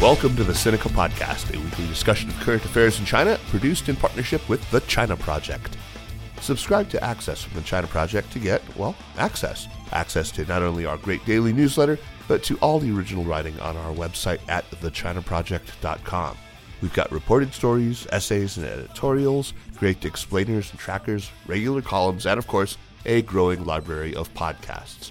Welcome to the Sinica Podcast, a weekly discussion of current affairs in China, produced in partnership with the China Project. Subscribe to Access from the China Project to get, well, access. Access to not only our great daily newsletter, but to all the original writing on our website at thechinaproject.com. We've got reported stories, essays, and editorials, great explainers and trackers, regular columns, and of course, a growing library of podcasts.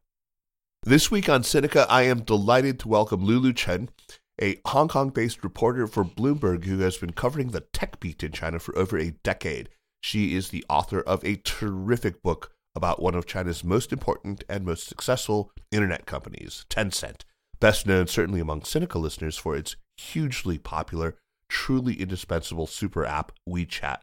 This week on Sinica, I am delighted to welcome Lulu Chen, a Hong Kong based reporter for Bloomberg who has been covering the tech beat in China for over a decade. She is the author of a terrific book about one of China's most important and most successful internet companies, Tencent, best known certainly among Sinica listeners for its hugely popular, truly indispensable super app WeChat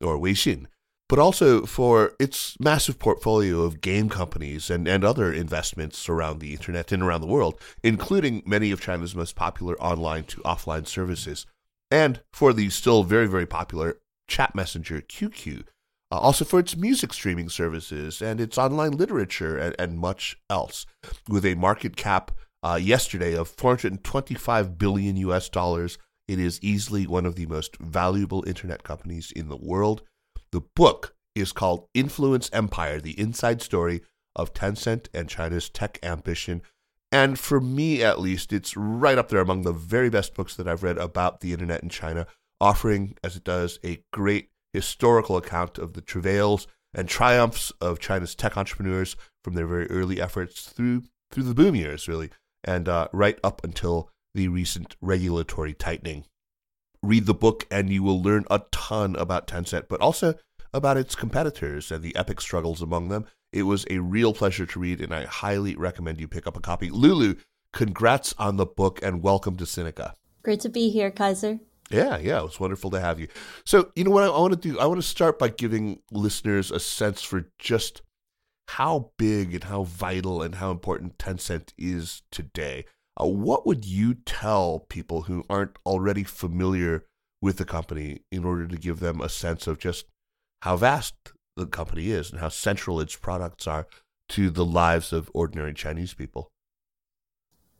or Weixin, but also for its massive portfolio of game companies and, and other investments around the internet and around the world, including many of China's most popular online to offline services, and for the still very, very popular chat messenger QQ, uh, also for its music streaming services and its online literature and, and much else, with a market cap uh, yesterday of 425 billion US dollars. It is easily one of the most valuable internet companies in the world the book is called Influence Empire The Inside Story of Tencent and China's Tech Ambition. And for me, at least, it's right up there among the very best books that I've read about the internet in China, offering, as it does, a great historical account of the travails and triumphs of China's tech entrepreneurs from their very early efforts through through the boom years, really, and uh, right up until the recent regulatory tightening read the book and you will learn a ton about Tencent, but also about its competitors and the epic struggles among them. It was a real pleasure to read, and I highly recommend you pick up a copy. Lulu, congrats on the book and welcome to Sinica. Great to be here, Kaiser. Yeah, yeah, it was wonderful to have you. So, you know what I, I want to do? I want to start by giving listeners a sense for just how big and how vital and how important Tencent is today. Uh, what would you tell people who aren't already familiar with the company in order to give them a sense of just how vast the company is and how central its products are to the lives of ordinary Chinese people?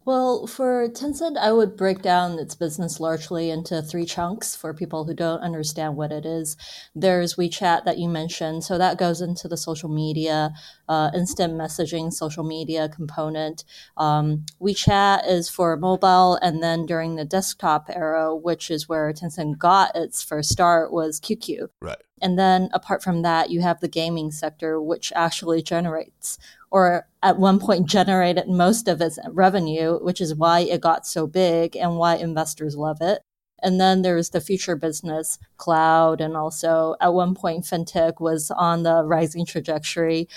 Well, for Tencent, I would break down its business largely into three chunks for people who don't understand what it is. There's WeChat that you mentioned, so that goes into the social media, uh, instant messaging, social media component. Um, WeChat is for mobile, and then during the desktop era, which is where Tencent got its first start, was QQ. Right. And then apart from that, you have the gaming sector, which actually generates or at one point generated most of its revenue, which is why it got so big and why investors love it. And then there's the future business, cloud, and also at one point, fintech was on the rising trajectory.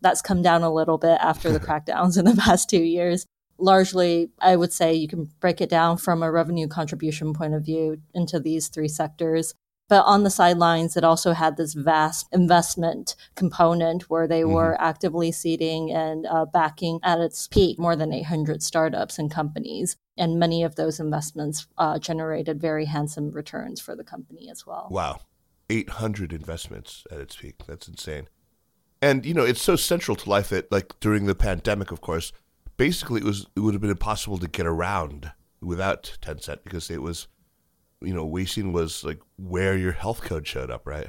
That's come down a little bit after the crackdowns in the past two years. Largely, I would say you can break it down from a revenue contribution point of view into these three sectors. But on the sidelines, it also had this vast investment component where they mm-hmm. were actively seeding and uh, backing at its peak more than 800 startups and companies. And many of those investments uh, generated very handsome returns for the company as well. Wow. 800 investments at its peak. That's insane. And, you know, it's so central to life that, like, during the pandemic, of course, basically it was it would have been impossible to get around without Tencent because it was you know, Weixin was like where your health code showed up, right?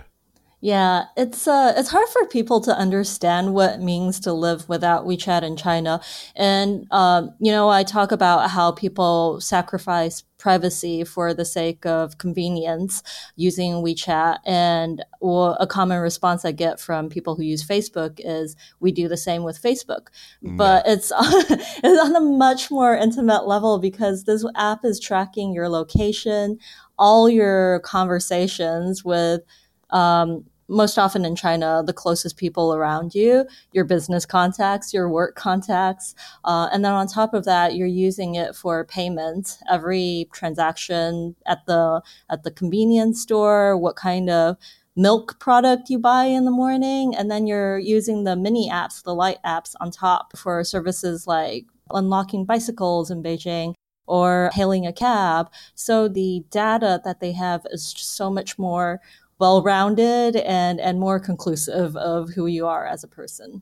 Yeah, it's uh, it's hard for people to understand what it means to live without WeChat in China, and um, you know, I talk about how people sacrifice privacy for the sake of convenience using WeChat, and well, a common response I get from people who use Facebook is, "We do the same with Facebook," mm, but it's it's on a much more intimate level because this app is tracking your location, all your conversations with um, most often in China, the closest people around you, your business contacts, your work contacts. Uh, and then on top of that, you're using it for payment. Every transaction at the, at the convenience store, what kind of milk product you buy in the morning. And then you're using the mini apps, the light apps on top for services like unlocking bicycles in Beijing or hailing a cab. So the data that they have is so much more well rounded and, and more conclusive of who you are as a person.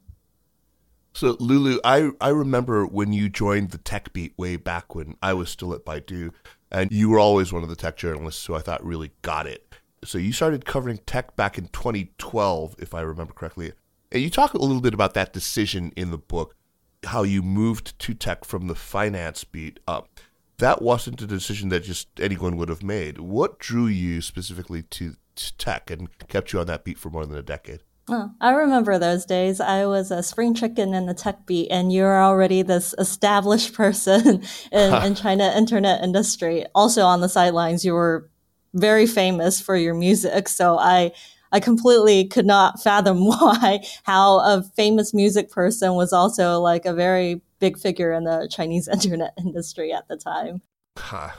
So Lulu, I, I remember when you joined the Tech Beat way back when I was still at Baidu, and you were always one of the tech journalists who I thought really got it. So you started covering tech back in 2012, if I remember correctly. And you talk a little bit about that decision in the book, how you moved to tech from the finance beat up. That wasn't a decision that just anyone would have made. What drew you specifically to tech and kept you on that beat for more than a decade. Oh, I remember those days. I was a spring chicken in the tech beat, and you're already this established person in, in China internet industry. Also on the sidelines, you were very famous for your music. So I, I completely could not fathom why how a famous music person was also like a very big figure in the Chinese internet industry at the time. Huh.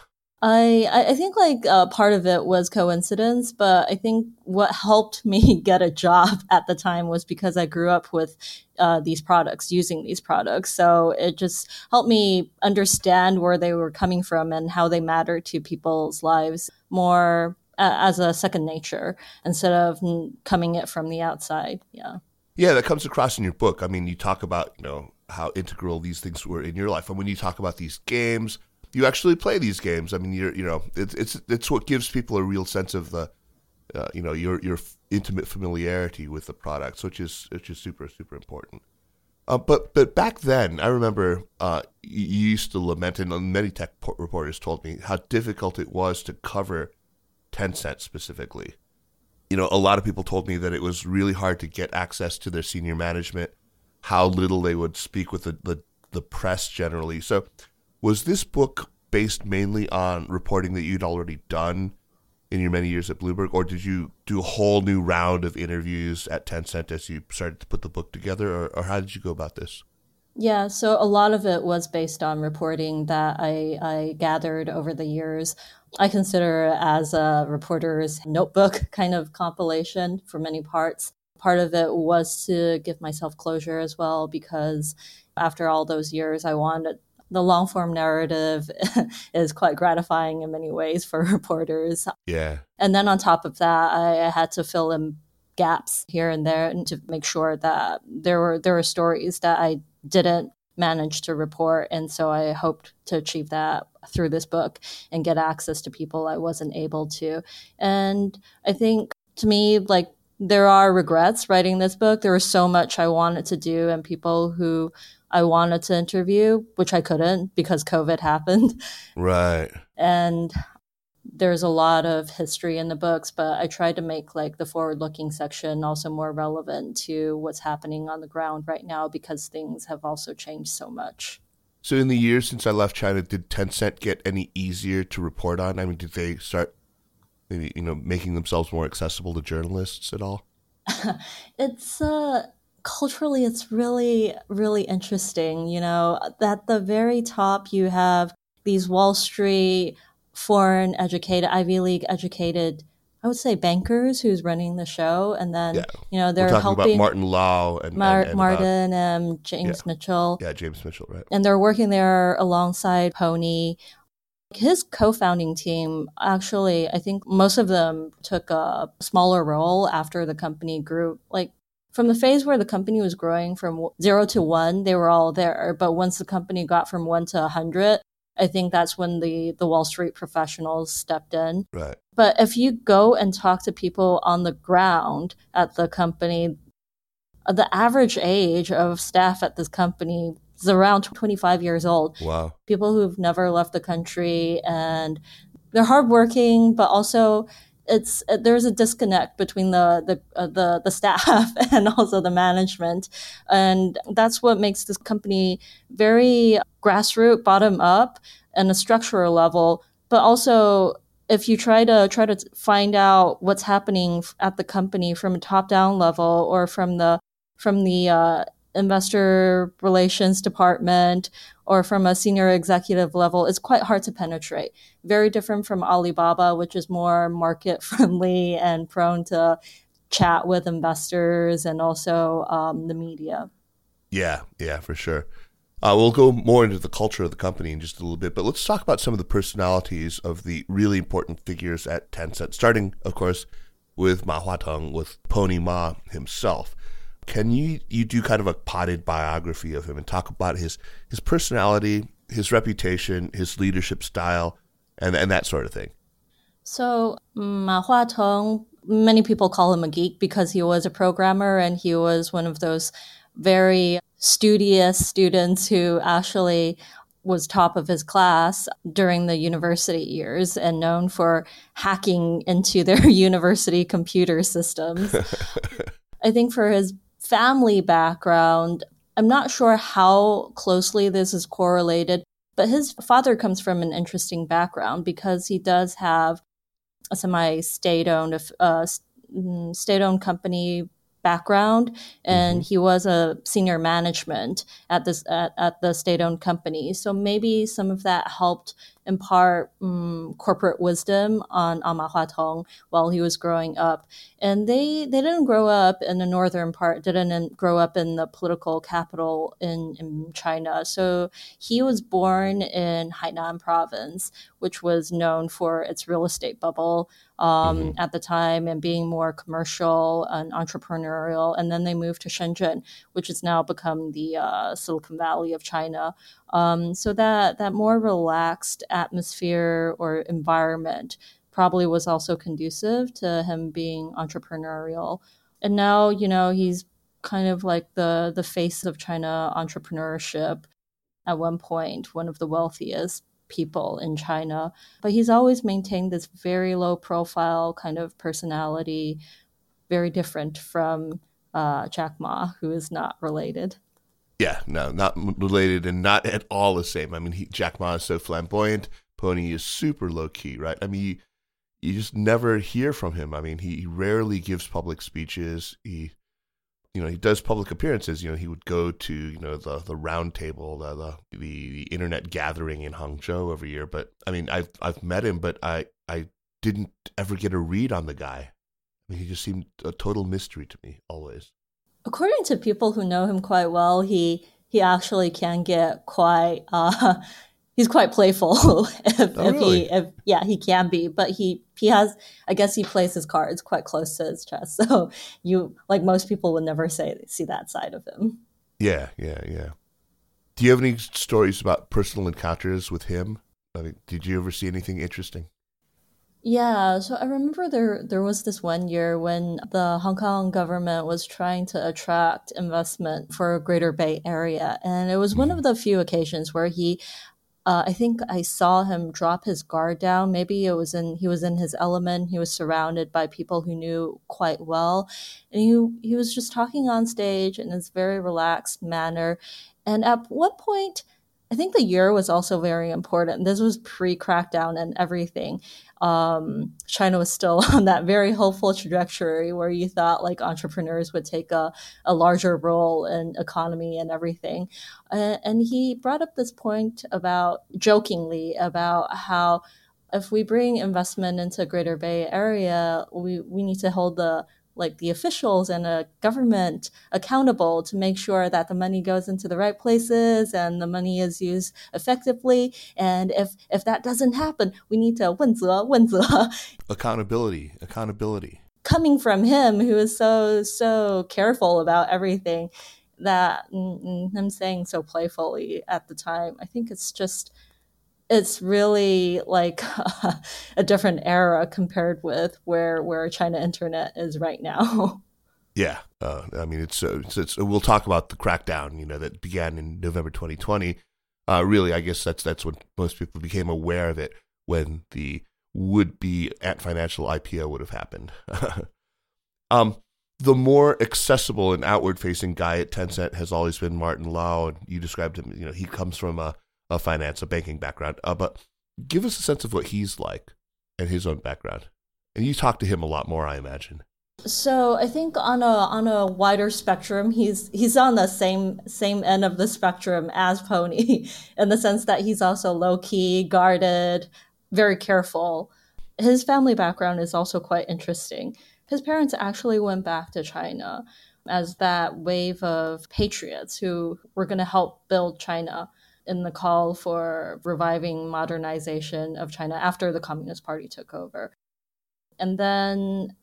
I I think like uh, part of it was coincidence, but I think what helped me get a job at the time was because I grew up with uh, these products, using these products. So it just helped me understand where they were coming from and how they matter to people's lives more uh, as a second nature instead of coming it from the outside. Yeah. Yeah, that comes across in your book. I mean, you talk about you know how integral these things were in your life, and when you talk about these games you actually play these games. I mean, you're you know it's it's it's what gives people a real sense of the uh, you know your your intimate familiarity with the products, which is which is super super important. Uh, but but back then, I remember uh, you used to lament, and many tech reporters told me how difficult it was to cover Tencent specifically. You know, a lot of people told me that it was really hard to get access to their senior management, how little they would speak with the, the, the press generally. So was this book based mainly on reporting that you'd already done in your many years at Bloomberg, or did you do a whole new round of interviews at Tencent as you started to put the book together, or, or how did you go about this? Yeah, so a lot of it was based on reporting that I, I gathered over the years. I consider as a reporter's notebook kind of compilation for many parts. Part of it was to give myself closure as well, because after all those years, I wanted the long form narrative is quite gratifying in many ways for reporters. Yeah. And then on top of that, I had to fill in gaps here and there and to make sure that there were there were stories that I didn't manage to report and so I hoped to achieve that through this book and get access to people I wasn't able to. And I think to me like there are regrets writing this book. There was so much I wanted to do and people who I wanted to interview, which I couldn't because COVID happened. Right. And there's a lot of history in the books, but I tried to make like the forward looking section also more relevant to what's happening on the ground right now because things have also changed so much. So in the years since I left China, did Tencent get any easier to report on? I mean, did they start maybe, you know, making themselves more accessible to journalists at all? it's uh culturally it's really really interesting you know at the very top you have these wall street foreign educated ivy league educated I would say bankers who's running the show, and then Yeah. you know they're talking helping about Martin Lau and, Mar- and, and, uh, Martin and James Mitchell, yeah, James Mitchell, right? and they're working there alongside Pony. His co-founding team actually, I think most of them took a smaller role after the company grew. Like from the phase where the company was growing from zero to one, they were all there. But once the company got from one to a hundred, I think that's when the the Wall Street professionals stepped in. Right. But if you go and talk to people on the ground at the company, the average age of staff at this company is around 25 years old. Wow. People who've never left the country and they're hardworking, but also it's there's a disconnect between the the uh, the, the staff and also the management, and that's what makes this company very grassroots, bottom up, and a structural level, but also if you try to try to find out what's happening at the company from a top down level or from the from the uh, investor relations department or from a senior executive level is quite hard to penetrate very different from alibaba which is more market friendly and prone to chat with investors and also um, the media Yeah, yeah, for sure. Uh, we'll go more into the culture of the company in just a little bit, but let's talk about some of the personalities of the really important figures at Tencent, starting, of course, with Ma Huateng, with Pony Ma himself. Can you you do kind of a potted biography of him and talk about his his personality, his reputation, his leadership style, and and that sort of thing? So mm, Ma Huateng, many people call him a geek because he was a programmer and he was one of those very studious students who actually was top of his class during the university years and known for hacking into their university computer systems. I think for his family background, I'm not sure how closely this is correlated, but his father comes from an interesting background because he does have a semi state owned uh, state owned company background and mm-hmm. he was a senior management at this at, at the state owned company so maybe some of that helped impart um, corporate wisdom on Ma Huateng while he was growing up and they they didn't grow up in the northern part didn't grow up in the political capital in, in China so he was born in Hainan province which was known for its real estate bubble um, mm-hmm. at the time and being more commercial and entrepreneurial. And then they moved to Shenzhen, which has now become the uh, Silicon Valley of China. Um, so that that more relaxed atmosphere or environment probably was also conducive to him being entrepreneurial. And now, you know, he's kind of like the the face of China entrepreneurship. At one point, one of the wealthiest people in China. But he's always maintained this very low profile kind of personality, very different from uh, Jack Ma, who is not related. Yeah, no, not related and not at all the same. I mean, he, Jack Ma is so flamboyant. Pony is super low key, right? I mean, you, you just never hear from him. I mean, he, rarely gives public speeches. He you know, he does public appearances. You know, he would go to you know the the round table, the, the the the internet gathering in Hangzhou every year. But I mean, I've I've met him, but I I didn't ever get a read on the guy. I mean, he just seemed a total mystery to me always. According to people who know him quite well, he he actually can get quite uh, he's quite playful. If, oh, if really? he if yeah he can be but he he has i guess he plays his cards quite close to his chest. So you like most people would never say see that side of him. Yeah yeah yeah. Do you have any stories about personal encounters with him? I mean, did you ever see anything interesting yeah, so I remember there there was this one year when the Hong Kong government was trying to attract investment for a Greater Bay Area, and it was mm-hmm. one of the few occasions where he uh, I think I saw him drop his guard down. Maybe it was in he was in his element. He was surrounded by people who knew quite well, and he he was just talking on stage in this very relaxed manner. And at one point, I think the year was also very important. This was pre crackdown and everything um, China was still on that very hopeful trajectory where you thought like entrepreneurs would take a, a larger role in economy and everything. And he brought up this point about jokingly about how if we bring investment into Greater Bay Area, we, we need to hold the like the officials and the government accountable to make sure that the money goes into the right places and the money is used effectively. And if if that doesn't happen, we need to 问责,问责. Accountability, accountability. Coming from him, who is so so careful about everything, that him saying so playfully at the time, I think it's just it's really like a different era compared with where where China internet is right now. Yeah, uh, I mean it's, uh, it's, it's we'll talk about the crackdown, you know, that began in November 2020. Uh, really, I guess that's that's when most people became aware of it when the would be Ant Financial IPO would have happened. um, the more accessible and outward facing guy at Tencent has always been Martin Lau, and you described him. You know, he comes from a a finance, a banking background. Uh, but give us a sense of what he's like and his own background. And you talk to him a lot more, I imagine. So I think on a on a wider spectrum, he's he's on the same same end of the spectrum as Pony, in the sense that he's also low key, guarded, very careful. His family background is also quite interesting. His parents actually went back to China as that wave of patriots who were going to help build China in the call for reviving modernization of China after the Communist Party took over. And then,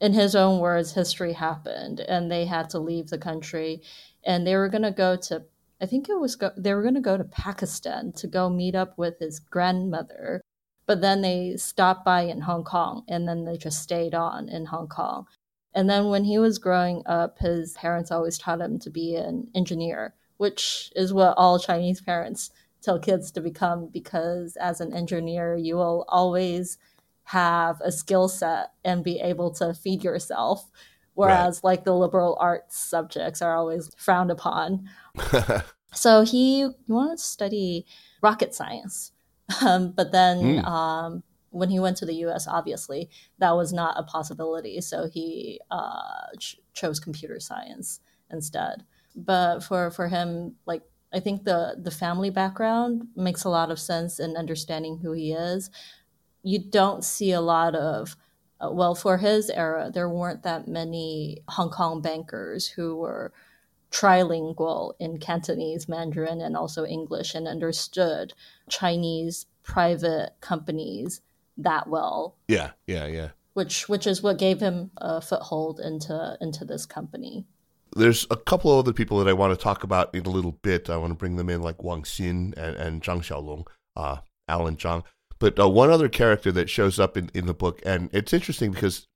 in his own words, history happened and they had to leave the country. And they were going to go to, I think it was, go, they were going to go to Pakistan to go meet up with his grandmother. But then they stopped by in Hong Kong and then they just stayed on in Hong Kong. And then when he was growing up, his parents always taught him to be an engineer which is what all Chinese parents tell kids to become because as an engineer, you will always have a skill set and be able to feed yourself. Whereas, right. like the liberal arts subjects are always frowned upon. so he, wanted to study rocket science. Um, but then mm. um, when he went to the US, obviously, that was not a possibility. So he uh, ch- chose computer science instead but for for him like i think the the family background makes a lot of sense in understanding who he is. You don't see a lot of uh, well for his era there weren't that many hong kong bankers who were trilingual in cantonese mandarin and also english and understood chinese private companies that well. Yeah yeah yeah. Which which is what gave him a foothold into into this company there's a couple of other people that I want to talk about in a little bit. I want to bring them in, like Wang Xin and, and Zhang Xiaolong, uh, Allen Zhang. But uh, one other character that shows up in, in the book, and it's interesting because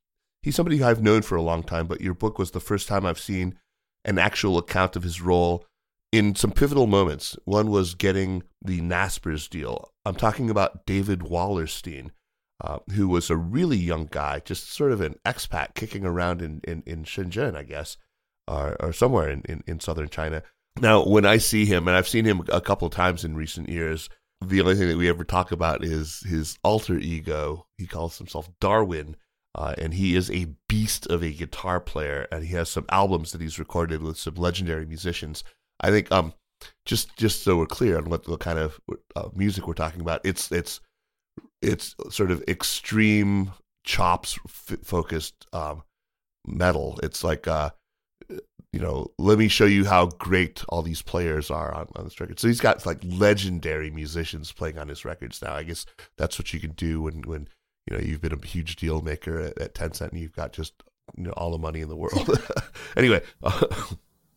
he's somebody I've known for a long time, but your book was the first time I've seen an actual account of his role in some pivotal moments. One was getting the Naspers deal. I'm talking about David Wallerstein, uh, who was a really young guy, just sort of an expat kicking around in, in, in Shenzhen, I guess or, or somewhere in, in, in southern China. Now, when I see him, and I've seen him a couple of times in recent years, the only thing that we ever talk about is his alter ego. He calls himself Darwin, uh, and he is a beast of a guitar player, and he has some albums that he's recorded with some legendary musicians. I think, um, just just so we're clear on what, what kind of uh, music we're talking about, it's it's it's sort of extreme chops f- focused um, metal. It's like uh, you know, let me show you how great all these players are on, on this record. So he's got like legendary musicians playing on his records now. I guess that's what you can do when, when you know you've been a huge deal maker at, at Tencent and you've got just you know all the money in the world. anyway, uh,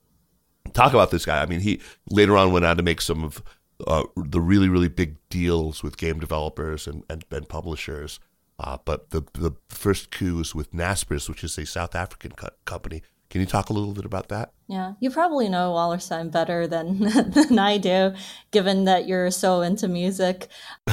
talk about this guy. I mean, he later on went on to make some of uh, the really really big deals with game developers and and, and publishers. Uh, but the the first coup was with Naspers, which is a South African co- company can you talk a little bit about that? Yeah, you probably know Wallerstein better than than I do, given that you're so into music.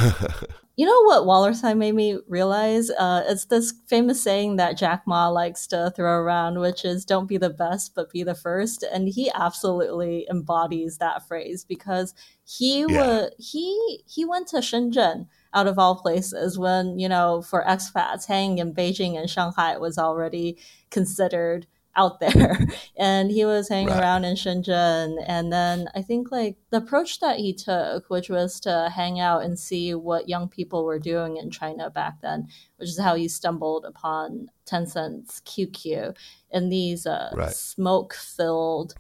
you know what Wallerstein made me realize? Uh, it's this famous saying that Jack Ma likes to throw around, which is "Don't be the best, but be the first. and he absolutely embodies that phrase because he yeah. he he went to Shenzhen out of all places when you know for expats hanging in Beijing and Shanghai was already considered out there. And he was hanging Right. around in Shenzhen. And then I think like the approach that he took, which was to hang out and see what young people were doing in China back then, which is how he stumbled upon Tencent's QQ and these uh, Right. smoke filled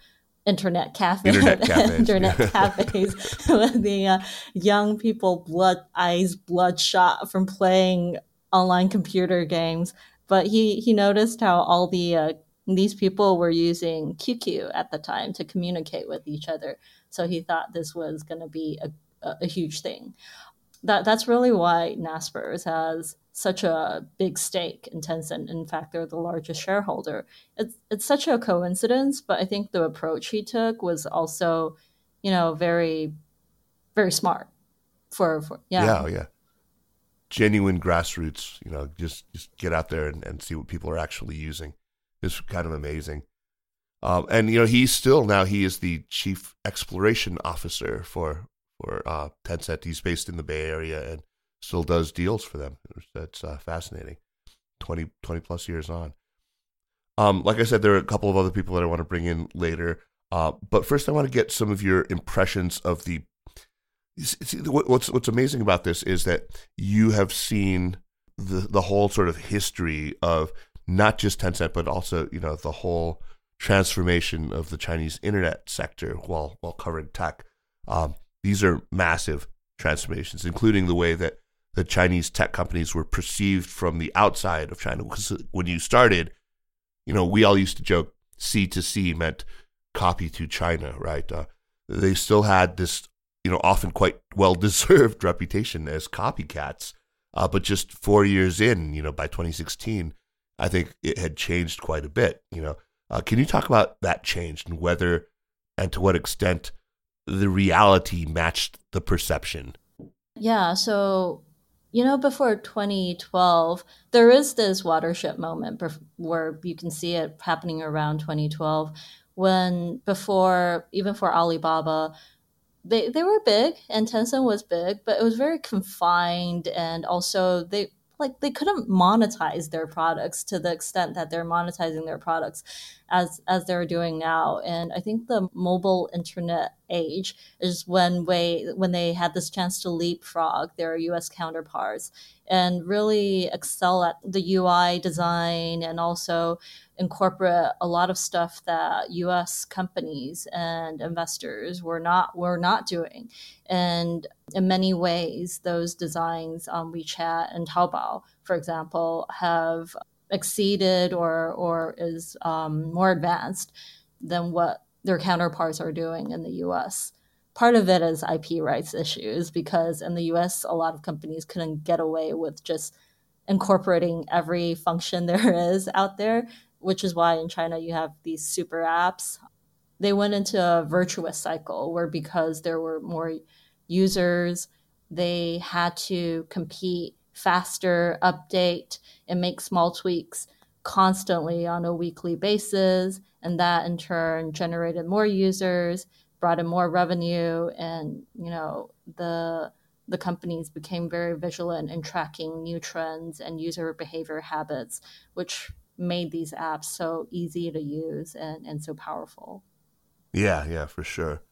internet cafes, Internet cafes, internet cafes with the uh, young people blood eyes bloodshot from playing online computer games. But he he noticed how all the uh, these people were using QQ at the time to communicate with each other. So he thought this was going to be a, a, huge thing. That that's really why Naspers has such a big stake in Tencent. In fact, they're the largest shareholder. It's it's such a coincidence, but I think the approach he took was also, you know, very, very smart. For for yeah yeah, oh, yeah. Genuine grassroots, you know, just just get out there and, and see what people are actually using. It's kind of amazing. Um, and you know, he's still now he is the chief exploration officer for for uh, Tencent. He's based in the Bay Area and still does deals for them. That's uh, fascinating. 20, 20 plus years on. Um, like I said, there are a couple of other people that I want to bring in later. Uh, but first, I want to get some of your impressions of the See, what's what's amazing about this is that you have seen the the whole sort of history of not just Tencent, but also you know the whole transformation of the Chinese internet sector while while covering tech. Um, these are massive transformations, including the way that the Chinese tech companies were perceived from the outside of China. Because when you started, you know, we all used to joke C to C meant copy to China, right? Uh, they still had this, you know, often quite well deserved reputation as copycats. Uh, but just four years in, you know, by 2016, I think it had changed quite a bit. You know, uh, can you talk about that change and whether and to what extent the reality matched the perception? Yeah, so you know, before 2012, there is this watershed moment bef- where you can see it happening around 2012 when before even for Alibaba, they they were big and Tencent was big, but it was very confined and also they like they couldn't monetize their products to the extent that they're monetizing their products as as they're doing now. And I think the mobile internet age is when way when they had this chance to leapfrog their US counterparts and really excel at the UI design and also incorporate a lot of stuff that US companies and investors were not were not doing. And in many ways, those designs on WeChat and Taobao, for example, have exceeded or or is um, more advanced than what their counterparts are doing in the US. Part of it is IP rights issues because in the US, a lot of companies couldn't get away with just incorporating every function there is out there, which is why in China you have these super apps. They went into a virtuous cycle where because there were more users, they had to compete faster, update, and make small tweaks constantly on a weekly basis. And that in turn generated more users, brought in more revenue, and you know, the the companies became very vigilant in tracking new trends and user behavior habits, which made these apps so easy to use and, and so powerful. Yeah, yeah, for sure.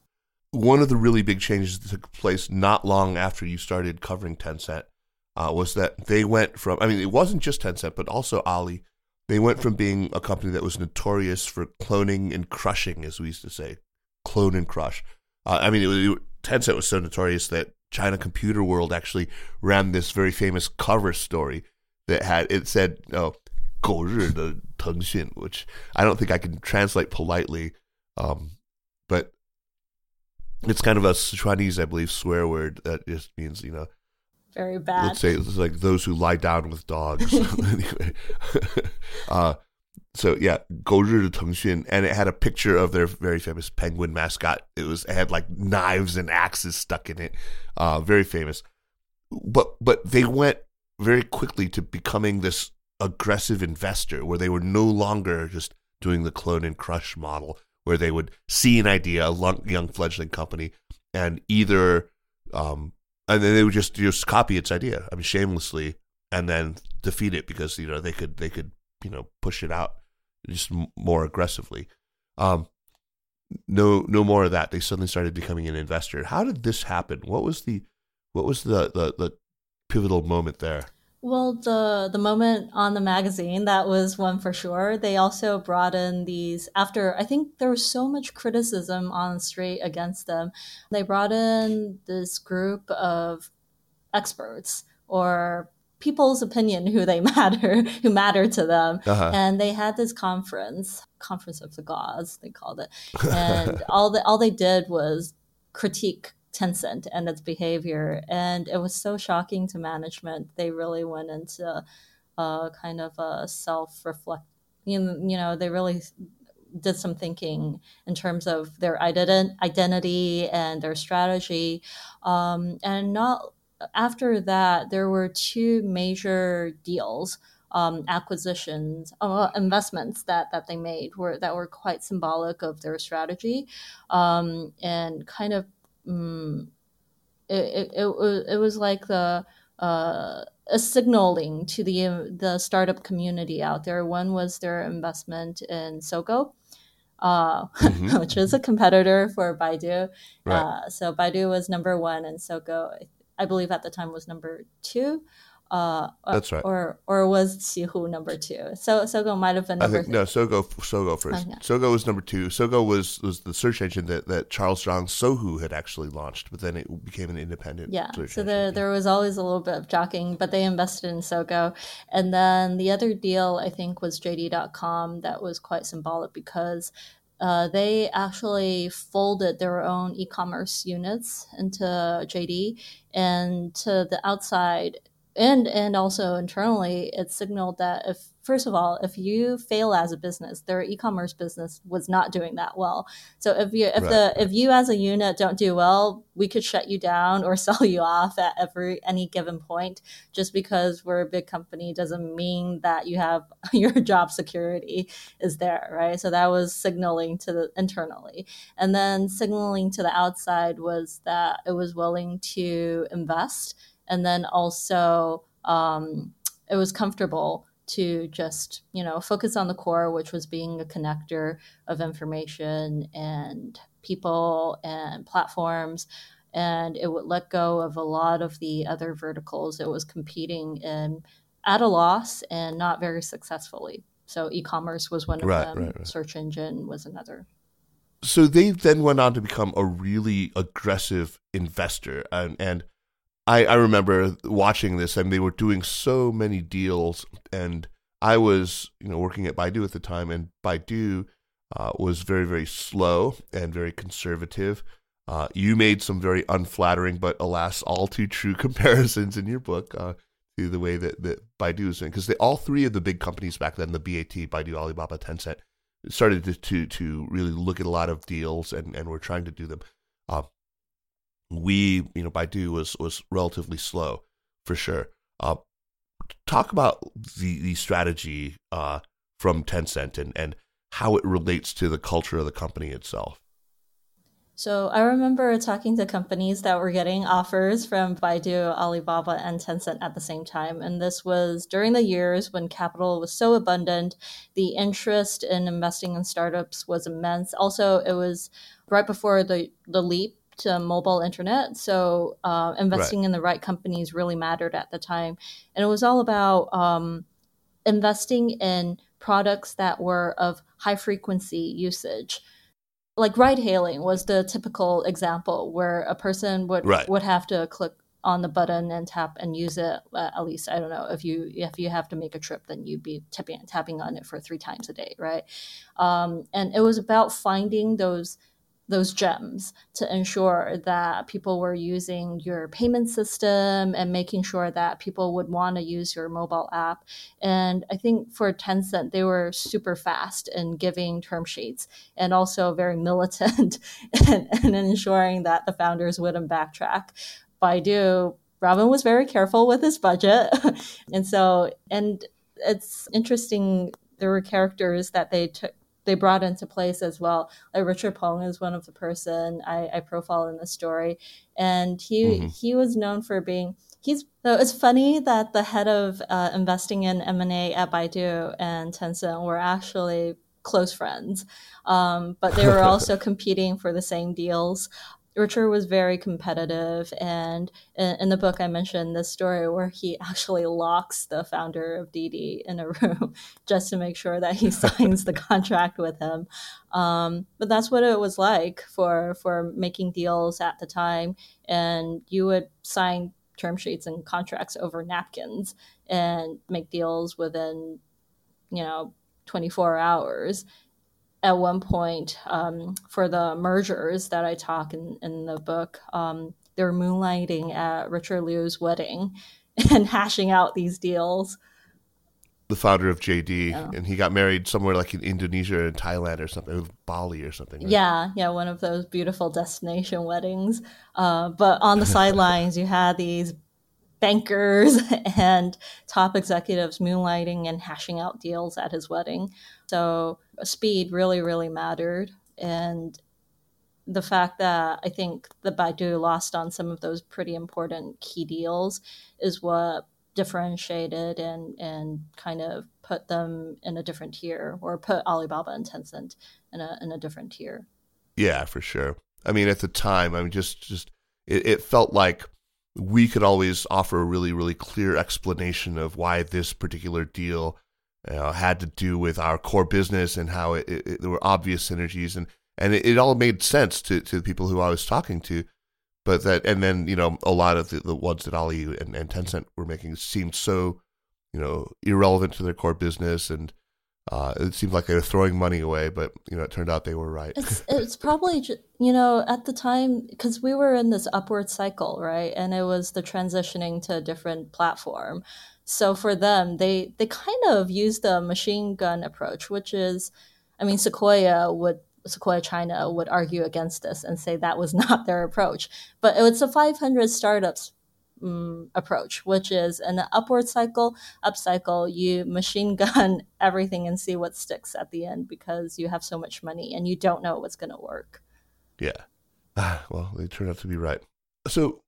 One of the really big changes that took place not long after you started covering Tencent uh, was that they went from, I mean, it wasn't just Tencent, but also Ali. They went from being a company that was notorious for cloning and crushing, as we used to say, clone and crush. Uh, I mean, it was, it, Tencent was so notorious that China Computer World actually ran this very famous cover story that had, it said, oh, 狗日的腾讯, which I don't think I can translate politely. Um, but it's kind of a Chinese, I believe, swear word that just means, you know, very bad. Let's say it's like those who lie down with dogs. anyway, uh, so yeah, Goju Tengxun, and it had a picture of their very famous penguin mascot. It was it had like knives and axes stuck in it, uh, very famous. But but they went very quickly to becoming this aggressive investor, where they were no longer just doing the clone and crush model, where they would see an idea, a young fledgling company, and either um, and then they would just just copy its idea. I mean, shamelessly, and then defeat it because you know they could they could you know push it out just more aggressively. Um, no, no more of that. They suddenly started becoming an investor. How did this happen? What was the, what was the the, the pivotal moment there? Well, the the moment on the magazine that was one for sure. They also brought in these after I think there was so much criticism on the street against them. They brought in this group of experts or people's opinion who they matter who matter to them uh-huh. and they had this conference conference of the gods they called it and all the all they did was critique Tencent and its behavior. And it was so shocking to management. They really went into a kind of a self reflect. You know, they really did some thinking in terms of their ident- identity and their strategy. Um, and not after that, there were two major deals. Um, acquisitions, uh, investments that that they made were that were quite symbolic of their strategy, um, and kind of mm, it, it, it, it was like the uh, a signaling to the the startup community out there. One was their investment in Sogou, uh, mm-hmm. which is a competitor for Baidu. Right. Uh, so Baidu was number one, and Sogou, I believe, at the time was number two. Uh, That's right. Or or was Qihoo number two? So Sogou might have been number. I think, no, Sogou Sogou first. Okay. Sogou was number two. Sogou was was the search engine that, that Charles Zhang Sohu had actually launched, but then it became an independent. Yeah. so engine. there there was always a little bit of jockeying, but they invested in Sogou, and then the other deal I think was JD.com that was quite symbolic because uh, they actually folded their own e-commerce units into JD, and to the outside, and and also internally it signaled that if first of all if you fail as a business their e-commerce business was not doing that well. So if you if right. the if you as a unit don't do well we could shut you down or sell you off at every any given point. Just because we're a big company doesn't mean that you have your job security is there right? So that was signaling to the internally. And then signaling to the outside was that it was willing to invest and then also um, it was comfortable to just you know focus on the core which was being a connector of information and people and platforms. And it would let go of a lot of the other verticals it was competing in at a loss and not very successfully. So e-commerce was one of right, them. right, right. search engine was another. So they then went on to become a really aggressive investor and and I, I remember watching this and they were doing so many deals and I was you know working at Baidu at the time and Baidu uh, was very very slow and very conservative. Uh, you made some very unflattering but alas all too true comparisons in your book uh, the way that, that Baidu is doing because all three of the big companies back then the BAT Baidu Alibaba Tencent started to, to, to really look at a lot of deals and and were trying to do them. Uh, we, you know, Baidu was was relatively slow for sure. Uh, talk about the the strategy uh, from Tencent and and how it relates to the culture of the company itself. So I remember talking to companies that were getting offers from Baidu, Alibaba, and Tencent at the same time. And this was during the years when capital was so abundant. The interest in investing in startups was immense. Also, it was right before the, the leap to mobile internet. So uh, investing right. in the right companies really mattered at the time. And it was all about um, investing in products that were of high frequency usage. Like ride hailing was the typical example where a person would right. would have to click on the button and tap and use it uh, at least I don't know if you if you have to make a trip then you'd be tapping tapping on it for three times a day right um, and it was about finding those those gems to ensure that people were using your payment system and making sure that people would want to use your mobile app. And I think for Tencent, they were super fast in giving term sheets and also very militant in, in ensuring that the founders wouldn't backtrack. Baidu, Robin was very careful with his budget. and so, and it's interesting, there were characters that they took they brought into place as well. Like Richard Peng is one of the person I, I profile in the story, and he mm-hmm. he was known for being he's so it's funny that the head of uh, investing in M&A at Baidu and Tencent were actually close friends, um, but they were also competing for the same deals. Richard was very competitive, and in, in, the book, I mentioned this story where he actually locks the founder of Didi in a room just to make sure that he signs the contract with him. Um, but that's what it was like for for making deals at the time, and you would sign term sheets and contracts over napkins and make deals within, you know, 24 hours at one point um, for the mergers that I talk in, in the book, um, they were moonlighting at Richard Liu's wedding and hashing out these deals. The founder of JD, yeah. and he got married somewhere like in Indonesia or in Thailand or something, Bali or something. Right? Yeah, yeah, one of those beautiful destination weddings. Uh, but on the sidelines, you had these bankers and top executives moonlighting and hashing out deals at his wedding. So speed really, really mattered. And the fact that I think the Baidu lost on some of those pretty important key deals is what differentiated and, and kind of put them in a different tier or put Alibaba and Tencent in a, in a different tier. Yeah, for sure. I mean, at the time, I mean, just, just, it, it felt like we could always offer a really, really clear explanation of why this particular deal you know, had to do with our core business and how it, it, there were obvious synergies and and it, it, all made sense to, to the people who I was talking to. But that and then you know a lot of the, the ones that Ali and, and Tencent were making seemed so you know irrelevant to their core business and uh, it seemed like they were throwing money away, but you know, it turned out they were right. It's it's probably you know at the time because we were in this upward cycle, right? And it was the transitioning to a different platform. So for them, they they kind of use the machine gun approach, which is, I mean, Sequoia would Sequoia China would argue against this and say that was not their approach. But it was the 500 startups um, approach, which is an upward cycle, up cycle. You machine gun everything and see what sticks at the end because you have so much money and you don't know what's going to work. Yeah. Well, they turned out to be right. So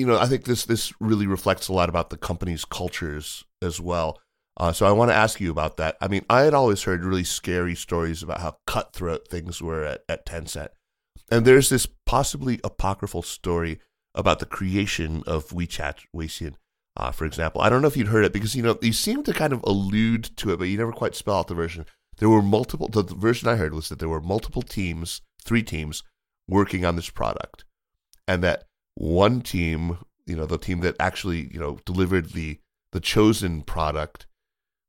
you know, I think this this really reflects a lot about the company's cultures as well. Uh, so I want to ask you about that. I mean, I had always heard really scary stories about how cutthroat things were at, at Tencent. And there's this possibly apocryphal story about the creation of WeChat Weixin, uh, for example. I don't know if you'd heard it because, you know, you seem to kind of allude to it, but you never quite spell out the version. There were multiple, the version I heard was that there were multiple teams, three teams, working on this product. And that one team, you know, the team that actually, you know, delivered the the chosen product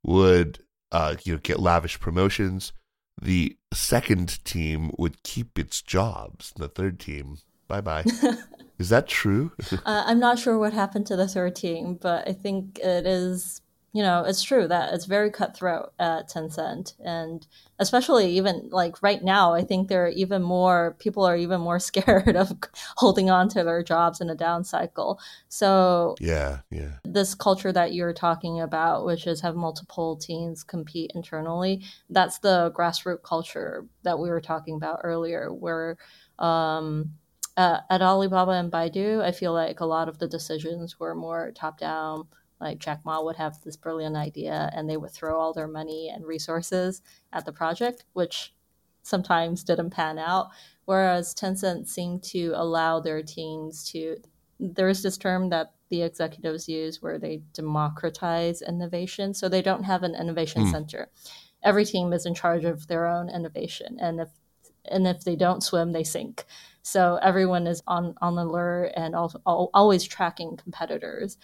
would uh, you know get lavish promotions. The second team would keep its jobs. The third team, bye bye. is that true? uh, I'm not sure what happened to the third team, but I think it is you know, it's true that it's very cutthroat at Tencent. And especially even like right now, I think there are even more people are even more scared of holding on to their jobs in a down cycle. So, yeah, yeah. This culture that you're talking about, which is have multiple teams compete internally, that's the grassroots culture that we were talking about earlier, where, um, uh, at Alibaba and Baidu, I feel like a lot of the decisions were more top down like Jack Ma would have this brilliant idea and they would throw all their money and resources at the project, which sometimes didn't pan out. Whereas Tencent seemed to allow their teams to, there's this term that the executives use where they democratize innovation. So they don't have an innovation mm. center. Every team is in charge of their own innovation. And if and if they don't swim, they sink. So everyone is on on the alert and also always tracking competitors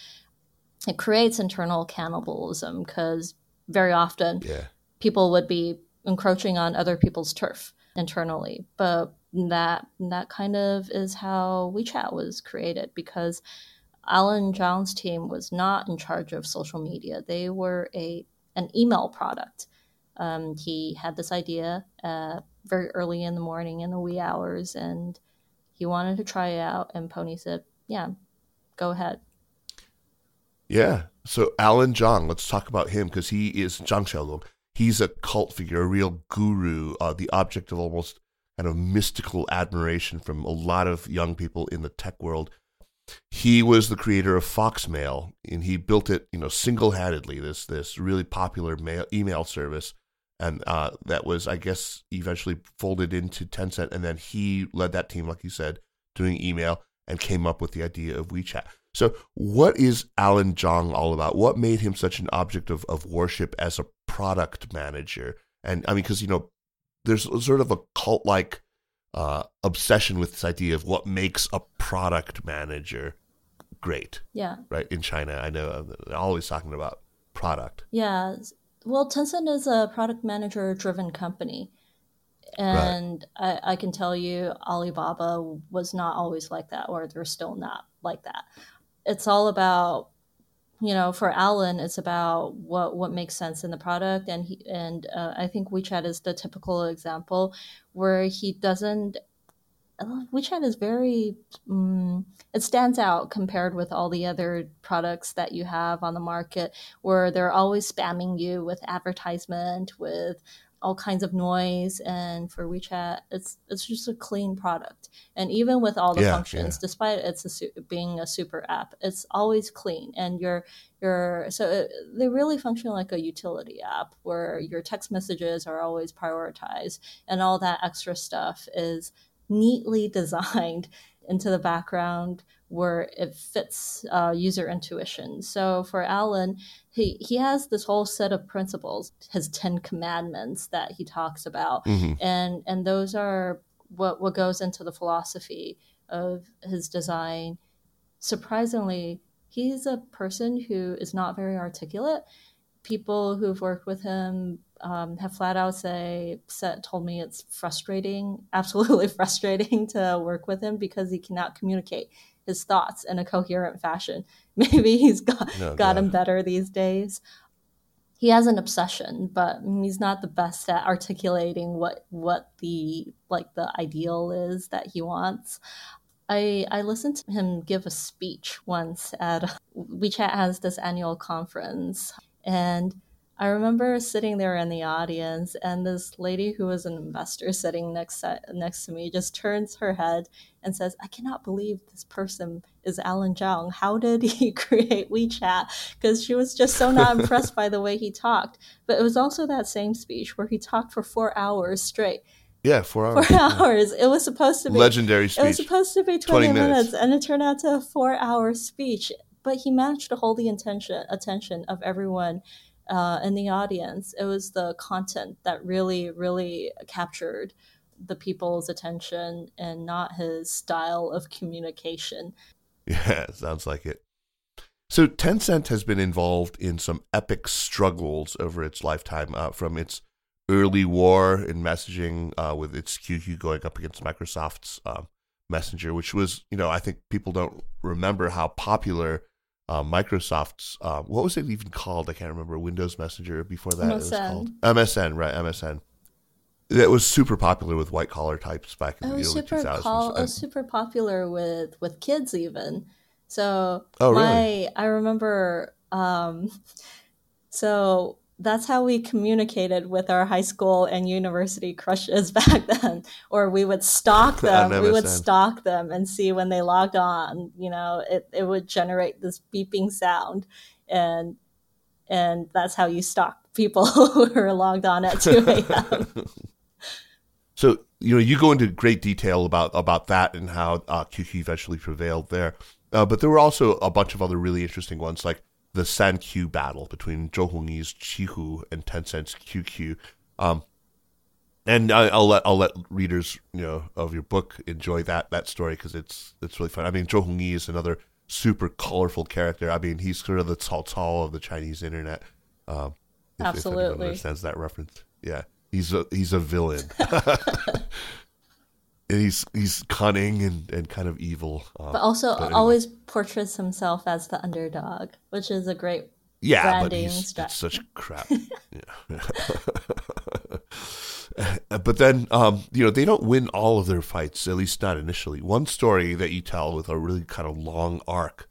it creates internal cannibalism because very often yeah. people would be encroaching on other people's turf internally. But that that kind of is how WeChat was created because Allen Zhang's team was not in charge of social media. They were a an email product. Um, he had this idea uh, very early in the morning in the wee hours, and he wanted to try it out. And Pony said, "Yeah, go ahead." Yeah. So Allen Zhang, let's talk about him because he is Zhang Xiaolong. he's a cult figure, a real guru, uh, the object of almost kind of mystical admiration from a lot of young people in the tech world. He was the creator of Foxmail, and he built it, you know, single-handedly. This this really popular mail, email service, and uh, that was, I guess, eventually folded into Tencent, and then he led that team, like you said, doing email, and came up with the idea of WeChat. So, what is Allen Zhang all about? What made him such an object of, of worship as a product manager? And I mean, because you know, there's sort of a cult like uh, obsession with this idea of what makes a product manager great. Yeah. Right in China, I know uh, they're always talking about product. Yeah. Well, Tencent is a product manager driven company. And right. I, I can tell you, Alibaba was not always like that, or they're still not like that. It's all about you know, for Allen, it's about what what makes sense in the product, and he and uh, I think WeChat is the typical example where he doesn't. Uh, WeChat is very um, it stands out compared with all the other products that you have on the market, where they're always spamming you with advertisement, with all kinds of noise and for WeChat it's it's just a clean product. And even with all the yeah, functions yeah. despite it's a su- being a super app it's always clean. And you're you're so it, they really function like a utility app where your text messages are always prioritized and all that extra stuff is neatly designed into the background where it fits uh, user intuition. So for Allen, he, he has this whole set of principles, his 10 commandments that he talks about. Mm-hmm. And, and those are what, what goes into the philosophy of his design. Surprisingly, he's a person who is not very articulate. People who've worked with him um, have flat out say said, told me it's frustrating, absolutely frustrating to work with him because he cannot communicate his thoughts in a coherent fashion. Maybe he's got no, gotten better these days. He has an obsession, but he's not the best at articulating what what the like the ideal is that he wants. I I listened to him give a speech once at WeChat has this annual conference and I remember sitting there in the audience, and this lady who was an investor sitting next to, next to me just turns her head and says, "I cannot believe this person is Allen Zhang. How did he create WeChat?" Because she was just so not impressed by the way he talked. But it was also that same speech where he talked for four hours straight. Yeah, four hours. Four hours. It was supposed to be legendary speech. It was supposed to be twenty, 20 minutes. minutes, and it turned out to a four-hour speech. But he managed to hold the attention attention of everyone uh, in the audience. It was the content that really, really captured the people's attention and not his style of communication. Yeah, sounds like it. So Tencent has been involved in some epic struggles over its lifetime, uh, from its early war in messaging uh, with its QQ going up against Microsoft's uh, Messenger, which was, you know, I think people don't remember how popular uh, Microsoft's uh, what was it even called? I can't remember. Windows Messenger before that MSN. it was called MSN, right? MSN. It was super popular with white collar types back in the early two thousands. Call, it was super popular with with kids even. So oh, my really? I remember. Um, so that's how we communicated with our high school and university crushes back then. Or we would stalk them. We would stalk them and see when they logged on you know it, it would generate this beeping sound. And and that's how you stalk people who are logged on at 2 a.m so you know you go into great detail about about that and how uh, qq eventually prevailed there. Uh, but there were also a bunch of other really interesting ones like the San Q battle between Zhou Hongyi's Qihoo and Tencent's QQ. Um, and I, will let I'll let readers you know of your book enjoy that that story because it's it's really fun. I mean, Zhou Hongyi is another super colorful character. I mean, he's sort of the Cao Cao of the Chinese internet. Um, if, Absolutely, if understands that reference. Yeah, he's a he's a villain. and he's he's cunning and, and kind of evil. Um, but also but anyway. always portrays himself as the underdog, which is a great yeah, branding but he's, it's such crap. but then, um, you know, they don't win all of their fights, at least not initially. One story that you tell with a really kind of long arc